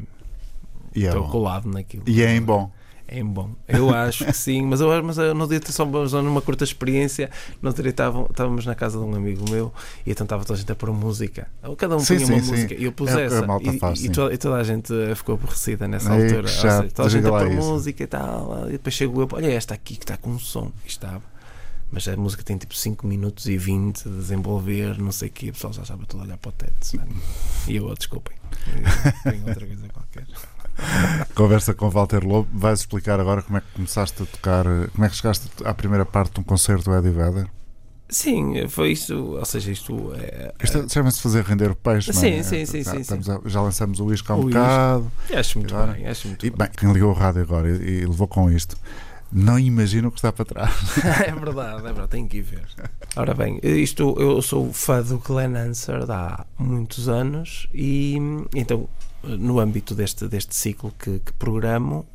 [SPEAKER 2] E é
[SPEAKER 4] estou
[SPEAKER 2] bom.
[SPEAKER 4] colado naquilo.
[SPEAKER 2] E é em bom.
[SPEAKER 4] É bom. Eu acho que sim, mas eu, mas eu não devia só só numa curta experiência. No outro dia estávamos na casa de um amigo meu e então estava toda a gente a pôr música. Cada um
[SPEAKER 2] Sim,
[SPEAKER 4] punha uma
[SPEAKER 2] sim, sim.
[SPEAKER 4] música e eu pus
[SPEAKER 2] É a
[SPEAKER 4] essa.
[SPEAKER 2] malta
[SPEAKER 4] e,
[SPEAKER 2] faz,
[SPEAKER 4] e
[SPEAKER 2] sim.
[SPEAKER 4] toda, e toda a gente eh, ficou aborrecida nessa
[SPEAKER 2] Ei,
[SPEAKER 4] altura.
[SPEAKER 2] chato,
[SPEAKER 4] seja, toda a gente a pôr
[SPEAKER 2] isso.
[SPEAKER 4] música e tal. E depois chego eu, olha esta aqui que está com um som. E estava. Mas a música tem tipo 5 minutos e 20 de desenvolver, não sei o quê. O pessoal já estava todo a olhar para o teto. sabe? E eu, oh, desculpem. Eu Tenho outra coisa qualquer.
[SPEAKER 2] Conversa com Walter Lobo. Vais explicar agora como é que começaste a tocar, como é que chegaste à primeira parte de um concerto do Eddie Vedder?
[SPEAKER 4] Sim, foi isto. Ou seja, isto é.
[SPEAKER 2] Isto chama-se fazer render o peixe, é?
[SPEAKER 4] Sim, sim, sim,
[SPEAKER 2] Já,
[SPEAKER 4] sim,
[SPEAKER 2] a- já lançamos o uísque há um
[SPEAKER 4] O
[SPEAKER 2] bocado.
[SPEAKER 4] é, acho muito
[SPEAKER 2] Agora-
[SPEAKER 4] bem, acho muito
[SPEAKER 2] E,
[SPEAKER 4] bem.
[SPEAKER 2] bem, quem ligou o rádio agora e, e levou com isto, não imagina o que está para trás.
[SPEAKER 4] é verdade, é verdade, tenho que ir ver. Ora bem, isto eu sou fã do Glenn Hansard há muitos anos e então no âmbito deste, deste ciclo que, que programo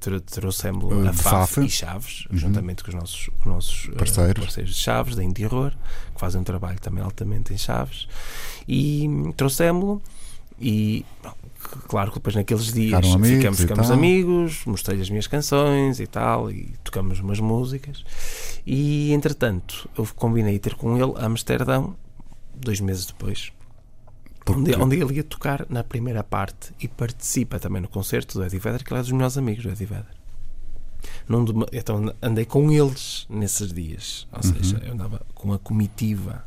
[SPEAKER 4] tro- trouxemos
[SPEAKER 2] Uh,
[SPEAKER 4] a FAF,
[SPEAKER 2] FAF.
[SPEAKER 4] e Chaves,
[SPEAKER 2] Uhum.
[SPEAKER 4] juntamente com os nossos, com os nossos eh,
[SPEAKER 2] Parceiros.
[SPEAKER 4] parceiros de Chaves, da Indie Horror, que fazem um trabalho também altamente em Chaves, e trouxemos-lo e bom, claro que depois naqueles dias
[SPEAKER 2] amigos
[SPEAKER 4] ficamos, ficamos amigos, mostrei as minhas canções e tal, e tocamos umas músicas. E entretanto, eu combinei ter com ele a Amsterdão, dois meses depois, onde, onde ele ia tocar na primeira parte e participa também no concerto do Eddie Vedder, que ele é dos melhores amigos do Eddie Vedder. Num então andei com eles nesses dias, ou
[SPEAKER 2] Uhum.
[SPEAKER 4] seja, eu andava com a comitiva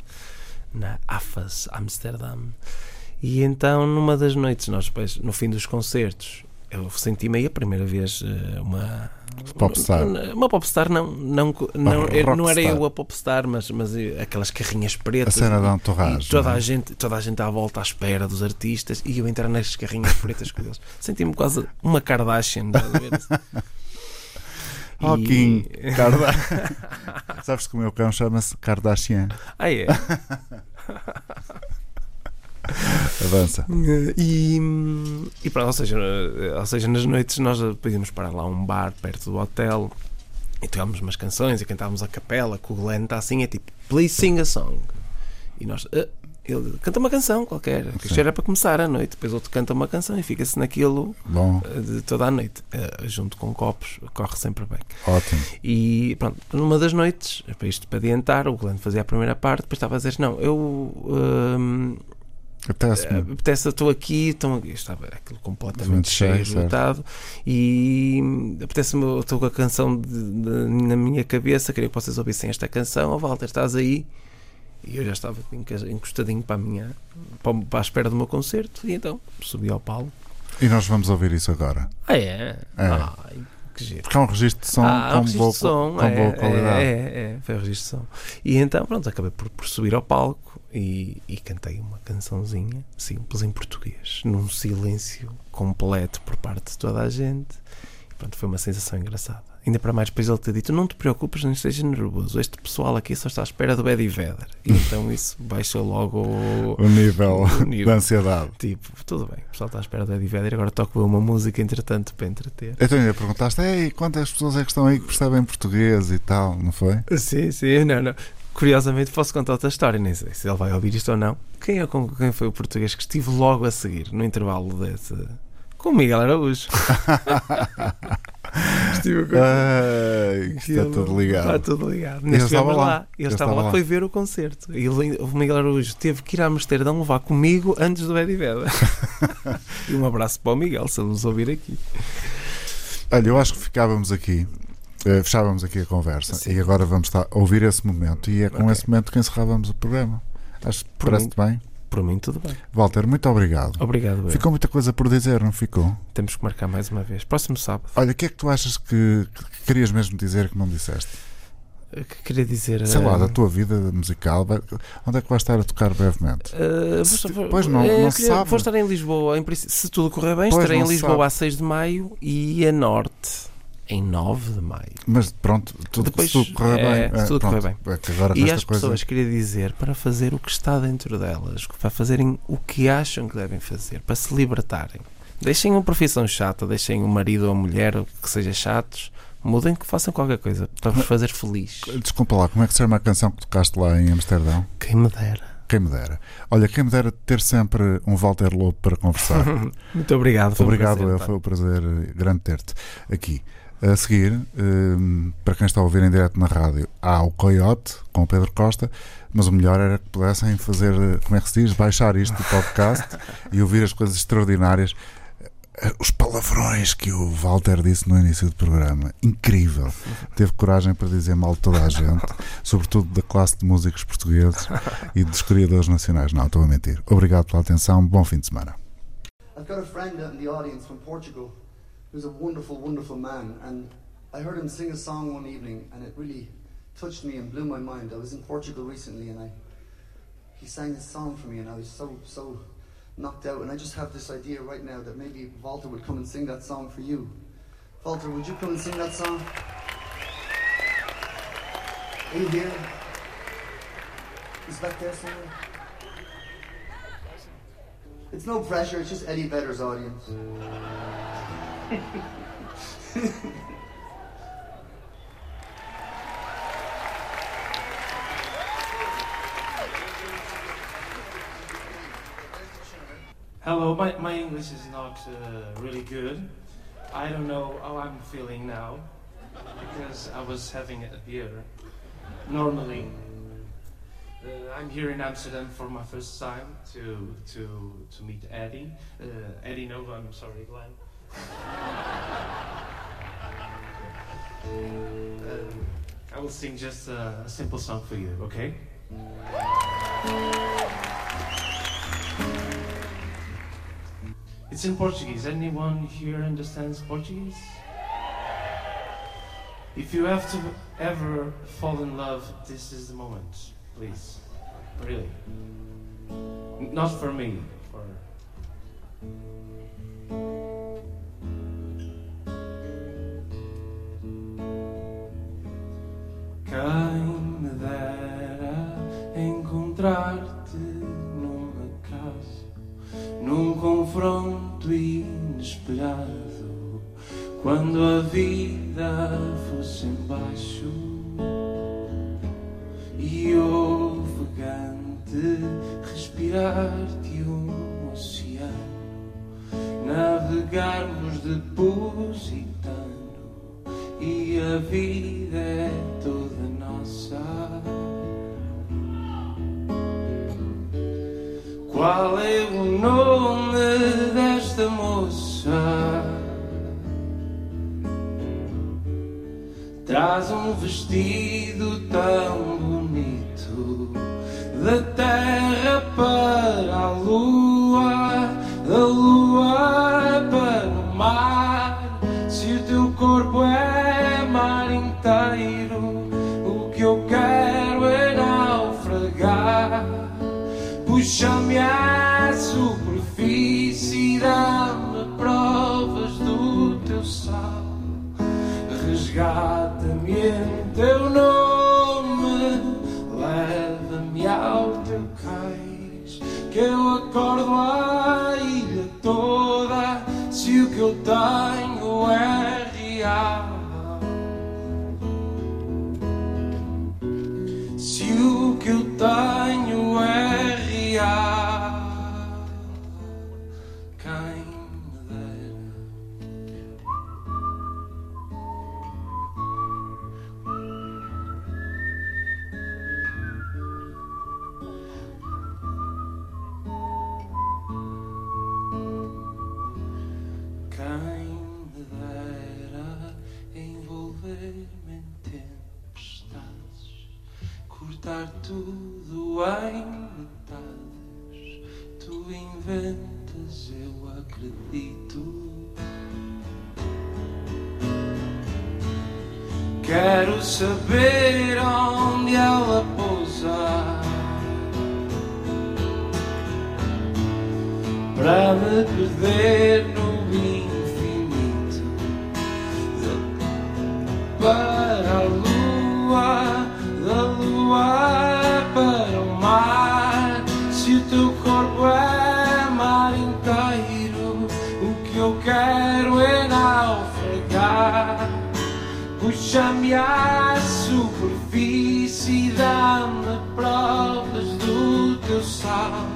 [SPEAKER 4] na AFAS Amsterdam. E então, numa das noites, nós depois, no fim dos concertos, eu senti-me aí a primeira vez eh, uma
[SPEAKER 2] Popstar.
[SPEAKER 4] Uma popstar, não, não, não, eu- não era eu a popstar, mas, mas eh, aquelas carrinhas
[SPEAKER 2] A
[SPEAKER 4] pretas.
[SPEAKER 2] cena
[SPEAKER 4] e-
[SPEAKER 2] da entorragem.
[SPEAKER 4] e toda
[SPEAKER 2] é?
[SPEAKER 4] a, gente, toda a gente à volta à espera dos artistas e eu entrar nas carrinhas pretas com eles. Senti-me quase uma Kardashian. a ver?
[SPEAKER 2] Oh,
[SPEAKER 4] E-
[SPEAKER 2] Kim, Karda- Sabes que o meu cão chama-se Kardashian.
[SPEAKER 4] Ah, é?
[SPEAKER 2] Avança.
[SPEAKER 4] E, e pronto, ou seja, eh, ou seja, nas noites nós podíamos parar lá um bar perto do hotel e tocávamos umas canções e cantávamos a capela, que o Glenn está assim, é tipo, please sing a song. E nós, "Ah", ele canta uma canção qualquer, que isto era para começar a noite, depois outro canta uma canção e fica-se naquilo
[SPEAKER 2] Bom,
[SPEAKER 4] eh, de toda a noite, Eh, junto com copos, corre sempre bem.
[SPEAKER 2] ótimo.
[SPEAKER 4] E pronto, numa das noites, para isto para adiantar, o Glenn fazia a primeira parte, depois estava a dizer: Não, eu. hum,
[SPEAKER 2] Apetece-me.
[SPEAKER 4] apetece, estou aqui, estão aqui. Estava aquilo completamente
[SPEAKER 2] cheio,
[SPEAKER 4] cheio, e apetece-me, eu estou com a canção de- de- na minha cabeça, queria que vocês ouvissem esta canção. Ó Walter, estás aí? E eu já estava encostadinho para a minha, para, a espera do meu concerto, e então subi ao palco.
[SPEAKER 2] E nós vamos ouvir isso agora.
[SPEAKER 4] Ah, é?
[SPEAKER 2] É.
[SPEAKER 4] Ai, que giro.
[SPEAKER 2] Porque é um registro de som
[SPEAKER 4] Ah,
[SPEAKER 2] com,
[SPEAKER 4] um registro
[SPEAKER 2] boa,
[SPEAKER 4] de som,
[SPEAKER 2] com
[SPEAKER 4] é,
[SPEAKER 2] boa qualidade.
[SPEAKER 4] É, é, é, foi um registro de som. E então, pronto, acabei por, por subir ao palco e, e cantei uma cançãozinha simples em português, num silêncio completo por parte de toda a gente. E pronto, foi uma sensação engraçada. Ainda para mais, depois ele ter dito: Não te preocupes, não estejas nervoso. Este pessoal aqui só está à espera do Eddie Vedder. E então isso baixou logo o.
[SPEAKER 2] O nível
[SPEAKER 4] O nível.
[SPEAKER 2] da ansiedade.
[SPEAKER 4] Tipo, tudo bem, o pessoal está à espera do Eddie Vedder. Agora toco eu uma música, entretanto, para entreter.
[SPEAKER 2] Então ainda perguntaste, Ei, quantas pessoas é que estão aí que percebem português e tal, não foi?
[SPEAKER 4] Sim, sim, não, não. Curiosamente, posso contar outra história, nem sei se ele vai ouvir isto ou não. Quem, é, quem foi o português que estive logo a seguir, no intervalo desse. Com o Miguel Araújo. estive com
[SPEAKER 2] Ai, é
[SPEAKER 4] Ele-
[SPEAKER 2] tudo ligado.
[SPEAKER 4] Está tudo ligado.
[SPEAKER 2] Ele
[SPEAKER 4] Nós
[SPEAKER 2] estava
[SPEAKER 4] estivemos
[SPEAKER 2] lá.
[SPEAKER 4] lá. Ele, estava lá,
[SPEAKER 2] lá.
[SPEAKER 4] foi ver o concerto. E ele, o Miguel Araújo teve que ir a Amsterdão levar comigo antes do Eddie Vedder. e um abraço para o Miguel, se ele nos ouvir aqui.
[SPEAKER 2] Olha, eu acho que ficávamos aqui, eh, fechávamos aqui a conversa
[SPEAKER 4] Sim.
[SPEAKER 2] e agora vamos estar a ouvir esse momento e é com
[SPEAKER 4] Ok.
[SPEAKER 2] esse momento que encerrávamos o programa. Acho que parece-te bem.
[SPEAKER 4] Por mim, tudo bem.
[SPEAKER 2] Walter, muito obrigado.
[SPEAKER 4] Obrigado, eu.
[SPEAKER 2] Ficou muita coisa por dizer, não ficou?
[SPEAKER 4] Temos que marcar mais uma vez. Próximo sábado.
[SPEAKER 2] Olha, o que é que tu achas que, que querias mesmo dizer que não disseste?
[SPEAKER 4] O que queria dizer.
[SPEAKER 2] Sei lá,
[SPEAKER 4] eh,
[SPEAKER 2] da tua vida musical, onde é que vais estar a tocar brevemente?
[SPEAKER 4] Uh,
[SPEAKER 2] Se- pois não-
[SPEAKER 4] eh,
[SPEAKER 2] não
[SPEAKER 4] queria-
[SPEAKER 2] sabe.
[SPEAKER 4] Vou estar em Lisboa, em se tudo correr bem,
[SPEAKER 2] Pois
[SPEAKER 4] estarei em Lisboa
[SPEAKER 2] sabe.
[SPEAKER 4] a 6 de maio e a Norte em 9 de maio.
[SPEAKER 2] Mas pronto, tudo,
[SPEAKER 4] Depois,
[SPEAKER 2] tudo correr
[SPEAKER 4] é,
[SPEAKER 2] bem.
[SPEAKER 4] se tudo
[SPEAKER 2] pronto,
[SPEAKER 4] correr
[SPEAKER 2] É
[SPEAKER 4] E às
[SPEAKER 2] coisa.
[SPEAKER 4] pessoas queria dizer para fazer o que está dentro delas, para fazerem o que acham que devem fazer, para se libertarem. Deixem uma profissão chata, deixem o marido ou a mulher que seja chatos, mudem que façam qualquer coisa para vos fazer feliz.
[SPEAKER 2] Desculpa lá, como é que se chama a canção que tocaste lá em Amsterdão?
[SPEAKER 4] Quem me dera.
[SPEAKER 2] Quem me dera. Olha, quem me dera ter sempre um Walter Lobo para conversar.
[SPEAKER 4] Muito obrigado. foi um
[SPEAKER 2] Obrigado,
[SPEAKER 4] prazer,
[SPEAKER 2] eu.
[SPEAKER 4] António.
[SPEAKER 2] Foi um prazer grande ter-te aqui. A seguir, hum, para quem está a ouvir em direto na rádio, há o Coyote com o Pedro Costa, mas o melhor era que pudessem fazer, como é que se diz, baixar isto do podcast e ouvir as coisas extraordinárias. Eh, Os palavrões que o Walter disse no início do programa, incrível. Teve coragem para dizer mal de toda a gente, sobretudo da classe de músicos portugueses e dos criadores nacionais. Não, estou a mentir. Obrigado pela atenção, bom fim de semana.
[SPEAKER 5] I've got a friend out in the audience from Portugal who's a wonderful, wonderful man. And I heard him sing a song one evening and it really touched me and blew my mind. I was in Portugal recently and I he sang this song for me and I was so, so knocked out. And I just have this idea right now that maybe Walter would come and sing that song for you. Walter, would you come and sing that song? Are you here? He's back there somewhere. It's no pressure, it's just Eddie Vedder's audience.
[SPEAKER 3] Hello, my, my English is not uh, really good. I don't know how I'm feeling now because I was having a beer. Normally, uh, I'm here in Amsterdam for my first time to to to meet Eddie. Uh, Eddie Nova, I'm sorry, Glenn. I will sing just a, a simple song for you, okay? It's in Portuguese. Anyone here understands Portuguese? If you have to ever fall in love, this is the moment. Please. Really. Not for me. For Quem me dera encontrar-te numa casa num confronto inesperado, quando a vida fosse embaixo e ofegante respirar-te um oceano, navegarmos depositando e a vida é Qual é o nome desta moça? Traz um vestido tão bonito da terra para a lua, da lua teu corpo é
[SPEAKER 4] mar inteiro, o que eu quero é naufragar. Puxa-me à superfície, dá-me provas do teu sal.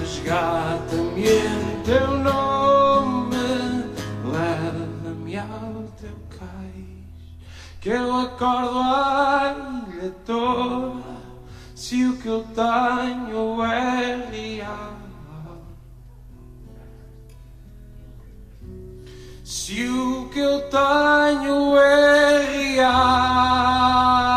[SPEAKER 4] Resgata-me em teu nome, leva-me ao teu cais, que eu acordo a ilha toda, se o que eu tenho é real. Se o que eu tenho é real,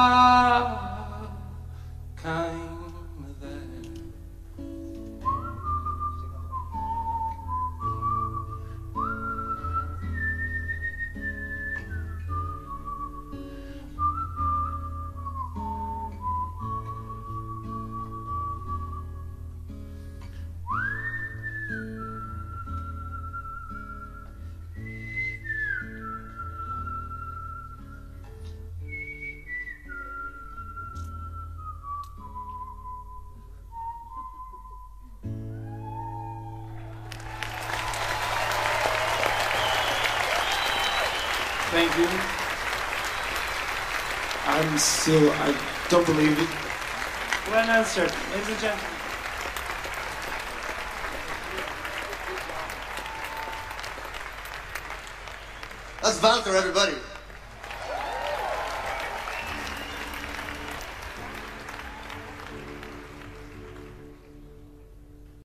[SPEAKER 6] I'm still, I don't believe it.
[SPEAKER 7] Well answered, ladies and gentlemen.
[SPEAKER 5] That's Walter, everybody.